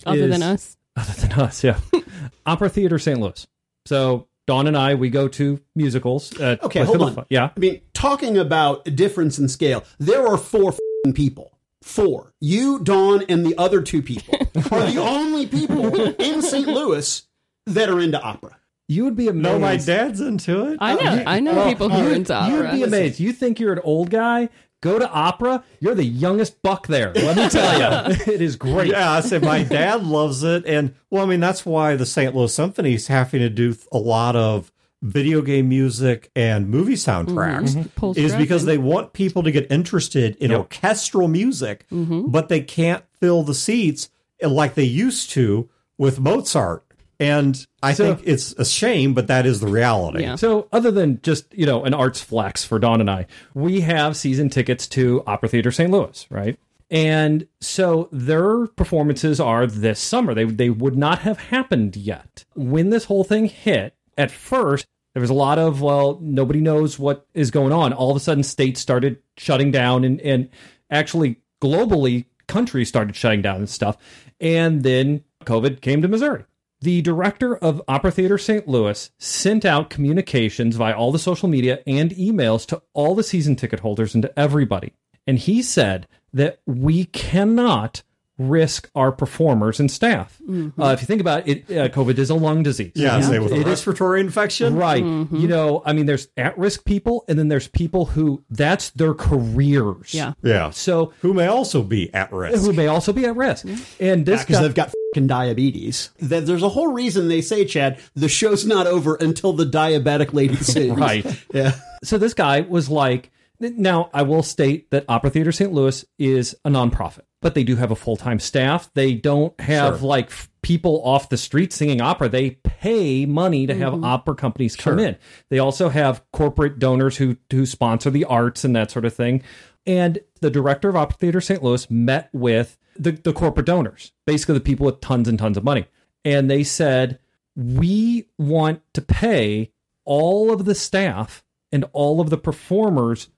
Other is- than us. Other than us, yeah. Opera Theater St. Louis. So Dawn and I, we go to musicals. At Okay, hold on. Fun- Yeah. I mean, talking about difference in scale, there are four fing people. Four. You, Dawn, and the other two people are the only people in St. Louis that are into opera. You would be amazed. No, my dad's into it. I know. I know oh, people who are into opera. You would be amazed. You think you're an old guy? Go to opera. You're the youngest buck there. Let me tell you, it is great. Yeah, I said my dad loves it, and well, I mean that's why the St. Louis Symphony is having to do a lot of video game music and movie soundtracks Pulse is because they want people to get interested in orchestral music, mm-hmm. but they can't fill the seats like they used to with Mozart. And I So- think it's a shame, but that is the reality. Yeah. So, other than just you know an arts flex for Dawn and I, we have season tickets to Opera Theater St. Louis, right? And so their performances are this summer. They they would not have happened yet when this whole thing hit. At first, there was a lot of well, nobody knows what is going on. All of a sudden, states started shutting down, and and actually globally, countries started shutting down and stuff. And then COVID came to Missouri. The director of Opera Theater St. Louis sent out communications via all the social media and emails to all the season ticket holders and to everybody. And he said that we cannot risk our performers and staff. Uh, if you think about it, uh, COVID is a lung disease. Yeah, say with a respiratory infection. Right. You know, I mean, there's at risk people, and then there's people who that's their careers. Yeah. Yeah. So Who may also be at risk. who may also be at risk. And this because guy, they've got fing diabetes. There- There's a whole reason they say, Chad, the show's not over until the diabetic lady sings. Right. Yeah. so this guy was like, now I will state that Opera Theater St. Louis is a nonprofit, but they do have a full time staff. They don't have like f- people off the street singing opera. They pay money to have mm-hmm. opera companies come in. They also have corporate donors who who sponsor the arts and that sort of thing. And the director of Opera Theater St. Louis met with the, the corporate donors, basically the people with tons and tons of money. And they said, we want to pay all of the staff and all of the performers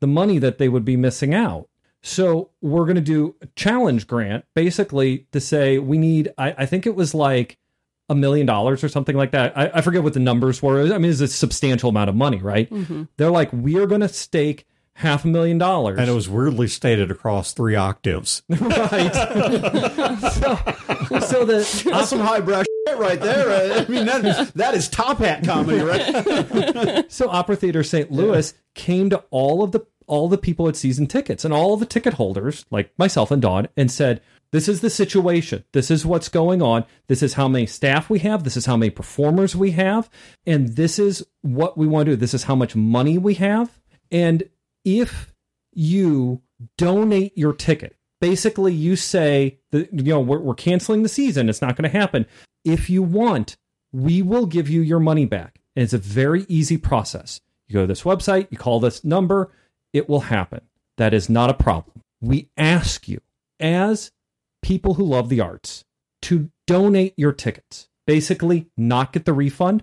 the money that they would be missing out. So we're going to do a challenge grant, basically to say we need. I, I think it was like a million dollars or something like that. I, I forget what the numbers were. I mean, it's a substantial amount of money, right? Mm-hmm. They're like, we are going to stake half a million dollars. and it was weirdly stated across three octaves. right. so, so the That's some highbrow shit right there. Uh, I mean, that is, that is top hat comedy, right? So Opera Theater St. Louis came to all of the all the people at season tickets and all the ticket holders, like myself and Dawn, and said, "This is the situation. This is what's going on. This is how many staff we have. This is how many performers we have, and this is what we want to do. This is how much money we have. And if you donate your ticket, basically you say that you know we're, we're canceling the season. It's not going to happen. If you want, we will give you your money back. And it's a very easy process. You go to this website, you call this number, it will happen. That is not a problem. We ask you, as people who love the arts, to donate your tickets. Basically, not get the refund.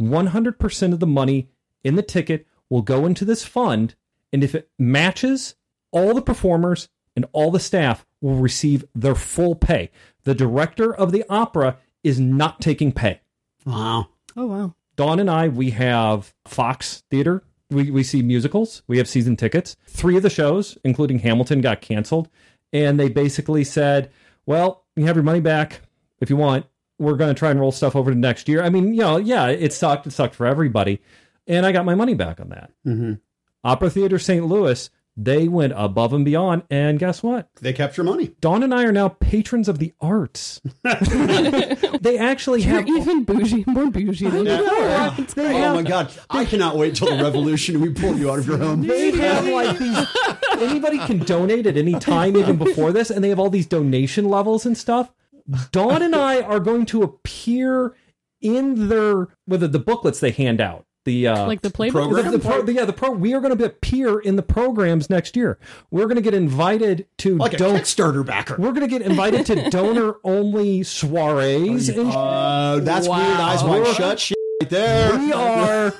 100% of the money in the ticket will go into this fund. And if it matches, all the performers and all the staff will receive their full pay. The director of the opera is not taking pay. Wow. Oh wow. Dawn and I, we have Fox Theater. We, we see musicals. We have season tickets. Three of the shows, including Hamilton, got canceled. And they basically said, well, you have your money back if you want. We're going to try and roll stuff over to next year. I mean, you know, yeah, it sucked. It sucked for everybody. And I got my money back on that. Mm-hmm. Opera Theater St. Louis, they went above and beyond. And guess what? They kept your money. Dawn and I are now patrons of the arts. they actually You're have even bougie, more bougie than before. It's great. Oh, oh my God. I cannot wait till the revolution and we pull you out of your home. They have like these. Anybody can donate at any time, even before this, and they have all these donation levels and stuff. Dawn and I are going to appear in their whether the booklets they hand out. The uh, Like the playbook. Program? the, the pro, the- yeah, the pro. We are going to appear in the programs next year. We're going to get invited to Like a don- Kickstarter backer. We're going to get invited to donor only soirees. and Uh, that's Wow. weird. Eyes wide shut. Shit right there. we are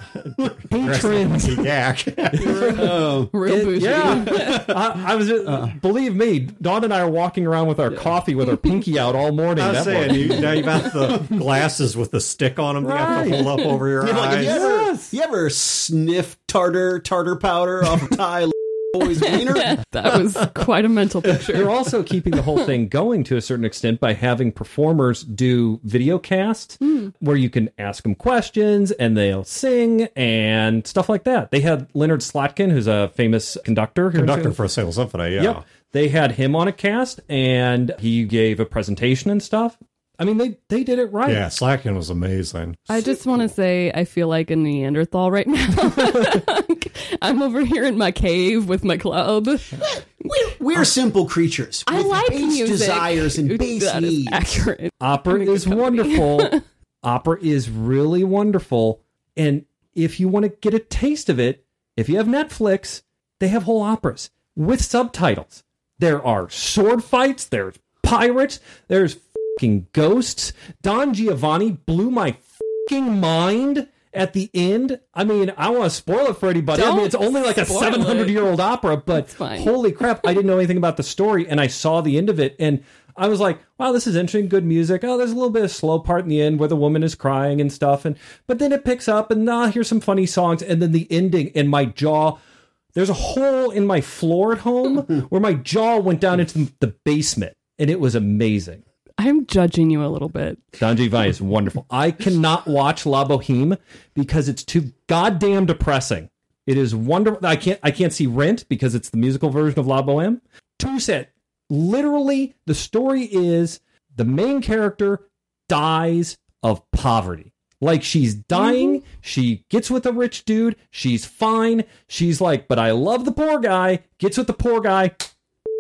patrons. Yak. Oh. Real It- bougie. yeah, I, I was. Just, believe me, Dawn and I are walking around with our coffee with our pinky out all morning. I was That saying, you, now you've got the glasses with the stick on them. You have to hold up over your Yeah, like, have eyes. you, ever, Yes. you ever sniff tartar tartar powder off a tie? Boy's wiener. That was quite a mental picture. They're also keeping the whole thing going to a certain extent by having performers do video cast hmm. where you can ask them questions and they'll sing and stuff like that. They had Leonard Slatkin, who's a famous conductor. here in Conductor Salem. for a Salem Symphony, yeah. Yep. They had him on a cast and he gave a presentation and stuff. I mean, they, they did it right. Yeah, Slatkin was amazing. I just want to say I feel like a Neanderthal right now. I'm over here in my cave with my club. We're, we're simple creatures. I with like base music. desires and base That is needs. accurate. Opera is wonderful. Opera is really wonderful. And if you want to get a taste of it, if you have Netflix, they have whole operas with subtitles. There are sword fights, there's pirates, there's fucking ghosts. Don Giovanni blew my fucking mind at the end. I mean, I want to spoil it for anybody. I mean, it's only like a 700 year old opera, but holy crap, I didn't know anything about the story and I saw the end of it and I was like, wow, this is interesting, good music. Oh, there's a little bit of slow part in the end where the woman is crying and stuff and but then it picks up and ah, here's some funny songs and then the ending and my jaw there's a hole in my floor at home where my jaw went down into the basement and it was amazing. I'm judging you a little bit. Don Giovanni is wonderful. I cannot watch La Boheme because it's too goddamn depressing. It is wonderful. I can't I can't see Rent because it's the musical version of La Boheme. Toussaint, literally, the story is the main character dies of poverty. Like she's dying, mm-hmm. she gets with a rich dude, she's fine. She's like, but I love the poor guy, gets with the poor guy,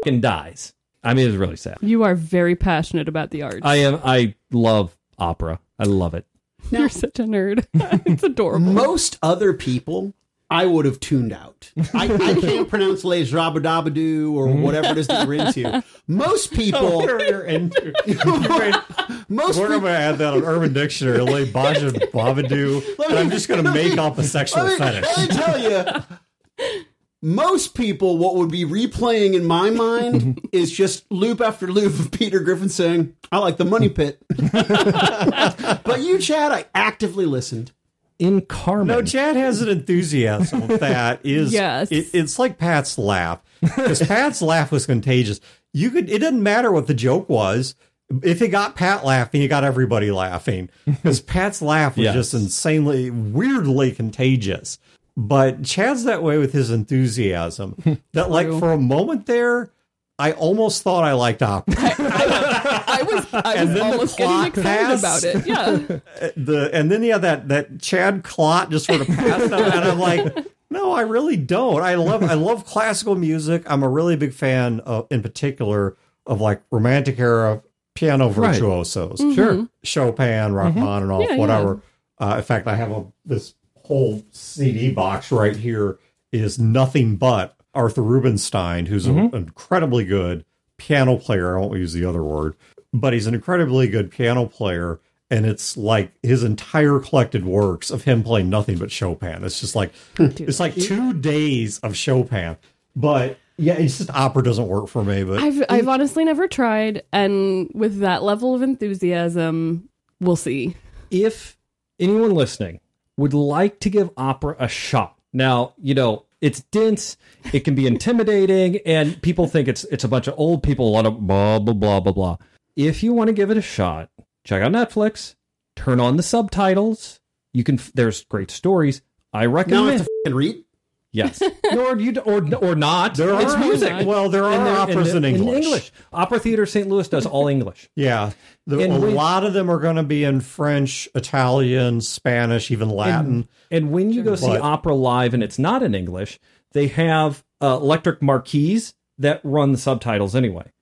and dies. I mean, it's really sad. You are very passionate about the arts. I am. I love opera. I love it. You're such a nerd. it's adorable. Most other people, I would have tuned out. I, I can't pronounce Les Rabadabadoo or mm-hmm. whatever it is that you're into. Most oh, people, You're, you're into. most We're people, going to add that on Urban Dictionary. Lay Baja Bavadu, and I'm just going to make up a sexual let me, fetish. let me tell you, most people, what would be replaying in my mind is just loop after loop of Peter Griffin saying, I like the money pit. but you, Chad, I actively listened. In Carmen, No, Chad has an enthusiasm that is. Yes. it, it's like Pat's laugh because Pat's laugh was contagious. You could. It didn't matter what the joke was. If it got Pat laughing, you got everybody laughing because Pat's laugh was Yes. just insanely, weirdly contagious. But Chad's that way with his enthusiasm that, like, for a moment there, I almost thought I liked opera. I was, I And was then the almost getting excited passed. about it. Yeah. the and then yeah that that Chad Clot just sort of passed out, and I'm like, no, I really don't. I love I love classical music. I'm a really big fan of, in particular, of like romantic era piano Right. virtuosos, sure. Chopin, Rachmaninoff, Yeah, yeah. whatever. Uh, in fact, I have a this whole CD box right here is nothing but Arthur Rubinstein, who's an mm-hmm. incredibly good piano player. I won't use the other word, but he's an incredibly good piano player. And it's like his entire collected works of him playing nothing but Chopin. It's just like it's like two days of Chopin. But yeah, it's just opera doesn't work for me. But I've, I've honestly never tried. And with that level of enthusiasm, we'll see. if anyone listening would like to give opera a shot, now you know it's dense, it can be intimidating, and people think it's it's a bunch of old people, a lot of blah blah blah blah blah. If you want to give it a shot, check out Netflix, turn on the subtitles. You can. There's great stories. I recommend. Now I have to read. Yes, or you or or not. there it's are music. Well, there are And they're- operas and in, they're- English. Opera Theater St. Louis does all English. Yeah, the, a when- lot of them are going to be in French, Italian, Spanish, even Latin. And when you go see But- opera live and it's not in English, they have uh, electric marquees that run the subtitles anyway.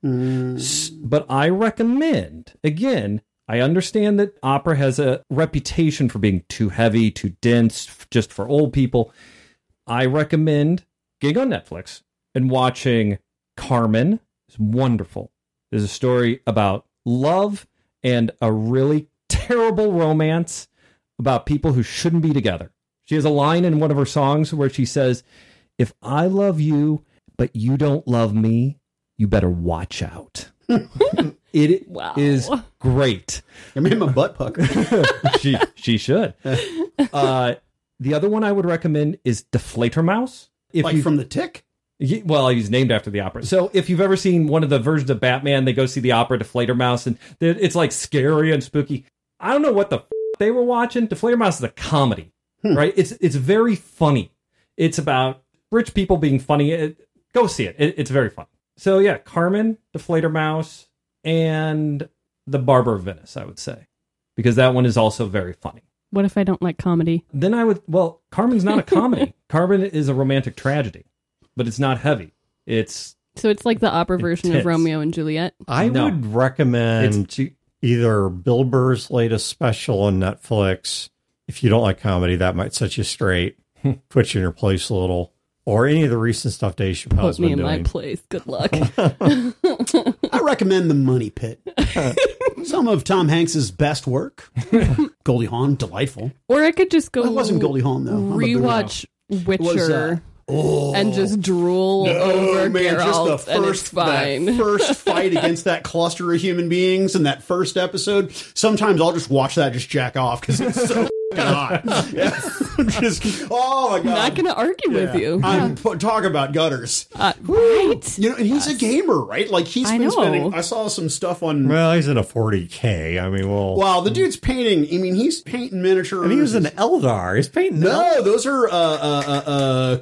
S- But I recommend, again, I understand that opera has a reputation for being too heavy, too dense, f- just for old people. I recommend getting on Netflix and watching Carmen. It's wonderful. There's a story about love and a really terrible romance about people who shouldn't be together. She has a line in one of her songs where she says, If I love you, but you don't love me, you better watch out. it Wow. is great. I made my butt pucker. she she should. Uh, the other one I would recommend is Die Fledermaus. If like you from the tick. He- well, he's named after the opera. So if you've ever seen one of the versions of Batman, they go see the opera Die Fledermaus, and it's like scary and spooky. I don't know what the f- they were watching. Die Fledermaus is a comedy, hmm. right? It's it's very funny. It's about rich people being funny. It, go see it. it. It's very fun. So yeah, Carmen, Die Fledermaus, and the Barber of Venice. I would say because that one is also very funny. What if I don't like comedy? Then I would well, Carmen's not a comedy. Carmen is a romantic tragedy, but it's not heavy. It's So it's like the opera version Intense. of Romeo and Juliet. I No. would recommend It's- either Bill Burr's latest special on Netflix. If you don't like comedy, that might set you straight, put you in your place a little, or any of the recent stuff Dave Chappelle's Put me been in my place. Good luck. I recommend The Money Pit. Some of Tom Hanks's best work. Goldie Hawn, delightful. or I could just go. Well, it wasn't Goldie Hawn though. I'm a boomer. Rewatch Witcher uh, oh. and just drool over Geralt, and it's fine. that first fight against that cluster of human beings in that first episode. Sometimes I'll just watch that, just jack off because it's so hot. Yeah. just, oh my god! I'm not going to argue with you. I'm p- talk about gutters. Uh, right. You know, and he's a gamer, right? Like he's I been know. spending. I saw some stuff on. Well, he's in a 40k. I mean, well, Wow, the dude's painting. I mean, he's painting miniatures. and he was an Eldar. He's painting. No, those are uh, uh, uh, uh,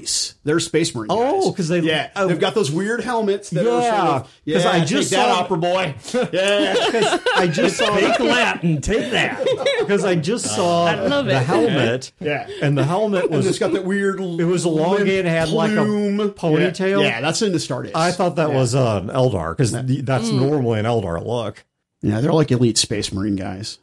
custodes. They're space marine. Oh, because they- yeah, oh. they've got those weird helmets. That are Yeah, sort of, 'cause yeah. I just take that saw- opera boy. yeah, I just saw fake Latin. Take that. because I just saw love the it. helmet. Yeah. and the helmet and was. it's got that weird. It was elongated, had like a ponytail. Yeah, that's in the Stardust. I thought that was uh, an Eldar because that's Mm. normally an Eldar look. Yeah, they're like elite space marine guys.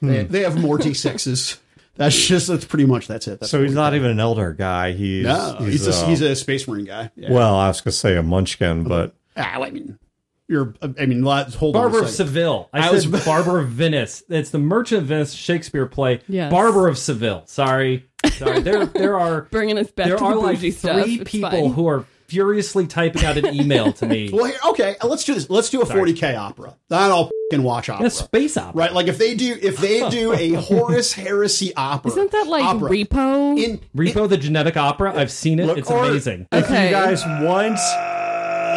Hmm. They, they have Morty sixes. That's just that's pretty much that's it. That's So he's not we even an Eldar guy. He's. No, he's, uh, a, he's a space marine guy. Yeah. well, I was gonna say a Munchkin, but Ah, I mean, you're. I mean, let's hold Barber on. of. Seville. I, I said was- Barber of Venice. It's the Merchant of Venice Shakespeare play. Yes. Barber of Seville. Sorry, sorry. There, there are Bringing us back there to are the like three stuff. People who are furiously typing out an email to me. Well, here, okay, let's do this. Let's do a 40k opera. Then I'll fucking watch opera. a space opera. Right, like if they do if they do a Horus Heresy opera, Isn't that like opera, Repo? in Repo the Genetic Opera. I've seen it. Look, it's or- amazing. if Okay. you guys want,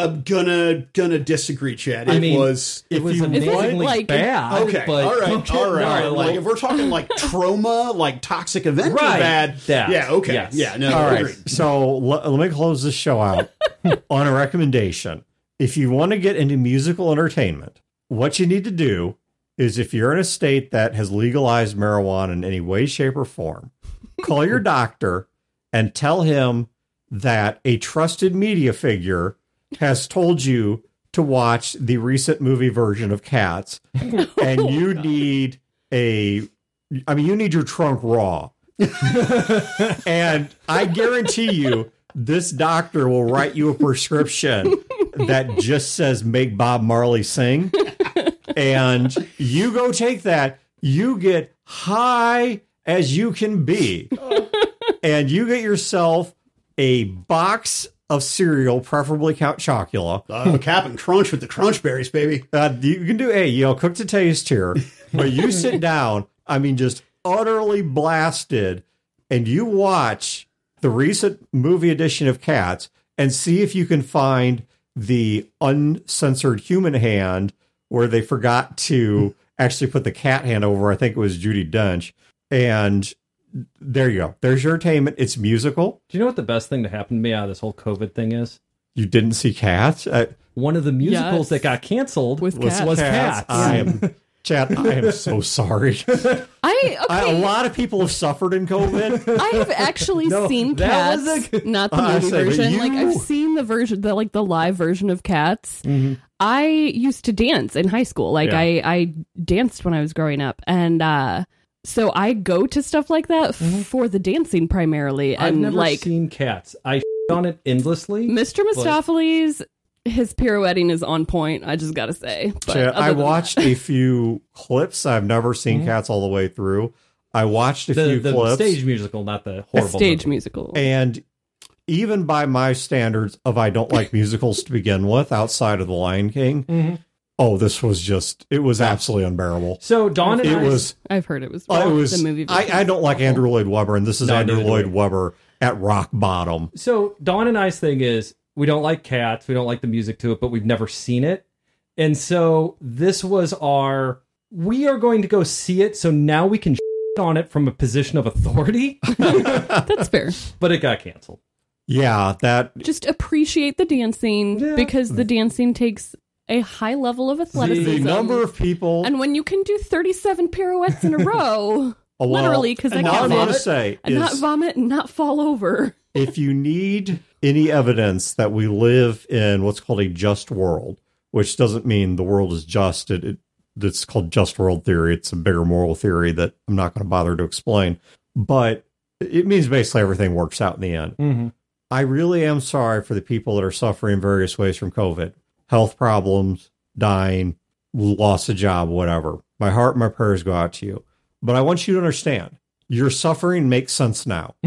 I'm gonna gonna disagree, Chad. It I mean, was it was amazingly like- bad. okay. but all right, okay, all right. no, like if we're talking like trauma, like toxic event, Right, bad. that, Yeah. Okay. yes. Yeah. No. all right. So let, let me close this show out on a recommendation. If you want to get into musical entertainment, what you need to do is if you're in a state that has legalized marijuana in any way, shape, or form, call your doctor and tell him that a trusted media figure has told you to watch the recent movie version of Cats, oh and you need a, I mean, you need your trunk raw. and I guarantee you, this doctor will write you a prescription that just says make Bob Marley sing. And you go take that, you get high as you can be. Oh. And you get yourself a box of cereal, preferably Count Chocula. Uh, Captain Crunch with the Crunch Berries, baby. Uh, you can do a you know cook to taste here, but you sit down. I mean, just utterly blasted, and you watch the recent movie edition of Cats and see if you can find the uncensored human hand where they forgot to actually put the cat hand over. I think it was Judi Dench, and there you go. There's your entertainment. It's musical. Do you know what the best thing to happen to me out of this whole COVID thing is? You didn't see Cats. Uh, One of the musicals Yes. that got canceled Was was, Cats. was Cats. Cats. I am. Chad, I am so sorry. I I, a okay. lot of people have suffered in COVID. I have actually No, seen that Cats, was a- not the I movie say, but version. Like I've seen the version, the like the live version of Cats. Mm-hmm. I used to dance in high school. Like Yeah. I, I danced when I was growing up, and uh, so I go to stuff like that for the dancing primarily. Mm-hmm. I've And never like seen Cats. I on it endlessly. Mr. Mistoffelees, his pirouetting is on point. I just gotta say. But Chad, I other than watched a few clips. I've never seen Cats all the way through. I watched a the few the clips, stage musical, not the that, horrible stage movie. musical. and even by my standards of I don't like musicals to begin with, outside of The Lion King, Mm-hmm. Oh, this was just it was absolutely unbearable. So Dawn and It I, was I've heard it was. Oh, it was the movie. I, I don't like Andrew Lloyd Webber, and this is No, Andrew neither do Lloyd I. Webber at rock bottom. So Dawn and I's thing is We don't like cats. We don't like the music to it, but we've never seen it. And so this was our. We are going to go see it, so now we can on it from a position of authority. That's fair. but it got canceled. Yeah, that Just appreciate the dancing Yeah. because the dancing takes a high level of athleticism. the number of people. and when you can do 37 pirouettes in a row, Oh, well, literally, 'cause I and all I'm counted. going say and not vomit and not fall over. if you need any evidence that we live in what's called a just world, which doesn't mean the world is just, it, it it's called just world theory. It's a bigger moral theory that I'm not going to bother to explain, but it means basically everything works out in the end. Mm-hmm. I really am sorry for the people that are suffering various ways from COVID, health problems, dying, loss of job, whatever. My heart and my prayers go out to you. But I want you to understand your suffering makes sense now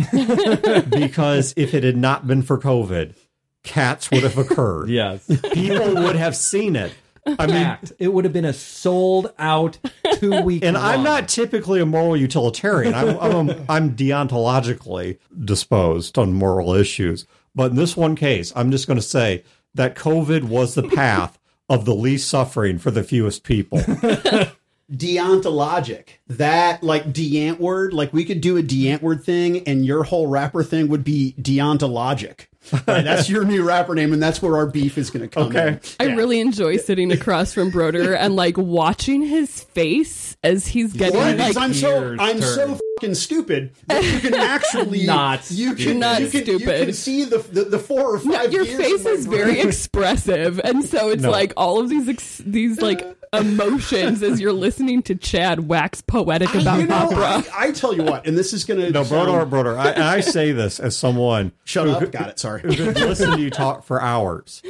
because if it had not been for COVID, cats would have occurred. Yes. People would have seen it. I mean. It would have been a sold out two week. and I'm not typically a moral utilitarian. I'm I'm, I'm deontologically disposed on moral issues, but in this one case, I'm just going to say that COVID was the path of the least suffering for the fewest people. deontologic. That like deant word, like we could do a deant word thing, and your whole rapper thing would be deontologic. Right, that's your new rapper name, and that's where our beef is going to come. Okay. in. I Yeah. really enjoy sitting across from Brodeur and like watching his face as he's getting What? like I'm so I'm so fucking stupid that you can actually Not you can Not you can, you can see the the, the four or five. your face in my is very expressive and so it's No. like all of these ex- these like uh, emotions as you're listening to Chad wax poetic about you know, opera. I, I tell you what, and this is going to No, brother, brother. I, I say this as someone Shut who up. Got it. Sorry. who could listen to you talk for hours.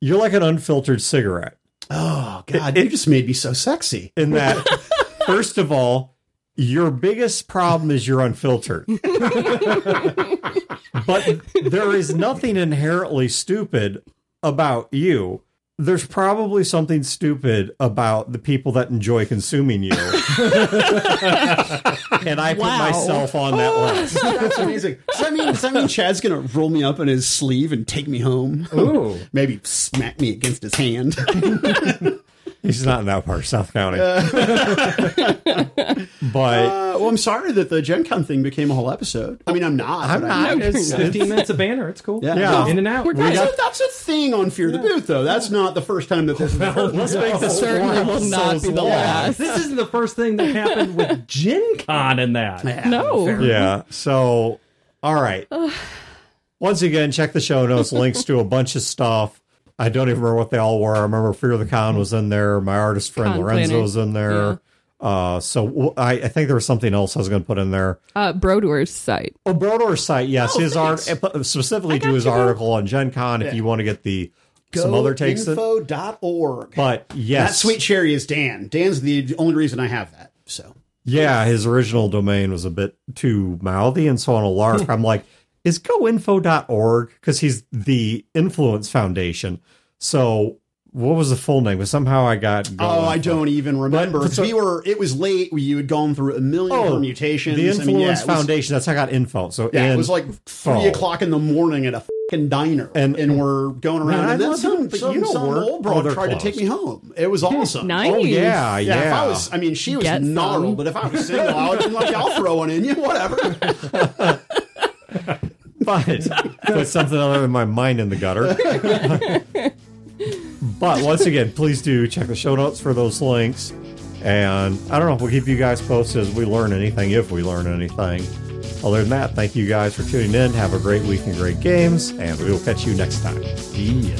You're like an unfiltered cigarette. Oh God, you just made me so sexy. in that first of all your biggest problem is you're unfiltered but there is nothing inherently stupid about you there's probably something stupid about the people that enjoy consuming you and i put myself on that oh, list That's amazing. Does that mean does that mean Chad's gonna roll me up in his sleeve and take me home? Ooh. Maybe smack me against his hand. he's not in that part of south county but Uh, well, I'm sorry that the Gen Con thing became a whole episode. I mean, I'm not. i'm but I- not it's, it's- 15 minutes of banner. It's cool. Yeah. Yeah. In and out. We're That's, got- a, that's a thing on Fear the Boot, though. That's not the first time that this has happened. let's make this Certainly four will not episodes be the long. last. This isn't the first thing that happened with Gen Con in that. Yeah, No. fair. Yeah. So, all right. Once again, check the show notes. Links to a bunch of stuff. I don't even remember what they all were. I remember Fear of the Con was in there. My artist friend Con Lorenzo Planner. was in there. Uh, so I think there was something else I was going to put in there. Uh Brodeur's site. Oh, Brodeur's site, yes, Oh, his art specifically to his you, article on Gen Con. If you want to get the some other takes, it. Goinfo.org. but That yes, sweet cherry is Dan. Dan's the only reason I have that. So Yeah, his original domain was a bit too mouthy, and so on a lark, I'm like, is goinfo.org? Because he's the Influence Foundation. So what was the full name? But somehow I got. Oh, I don't even remember. But- so- we were. It was late. We, You had gone through a million Oh, permutations. The I mean, Influence yeah, it was- Foundation. That's how I got info. So Yeah, it was like three o'clock in the morning at a fucking diner, And- and, we're going around. Man, and then love some, it, but some, you don't some work. old Oh, broad they're tried to take me home. It was hmm, awesome. Nice. Oh yeah, Yeah, yeah. if I was, I mean, she was Get some. gnarled, but if I was single, I would have been like, I'll throw one in you, whatever. but put something other than my mind in the gutter. but once again, please do check the show notes for those links. And I don't know, if we'll keep you guys posted as we learn anything, if we learn anything. Other than that, thank you guys for tuning in. Have a great week and great games, and we will catch you next time. Yeah.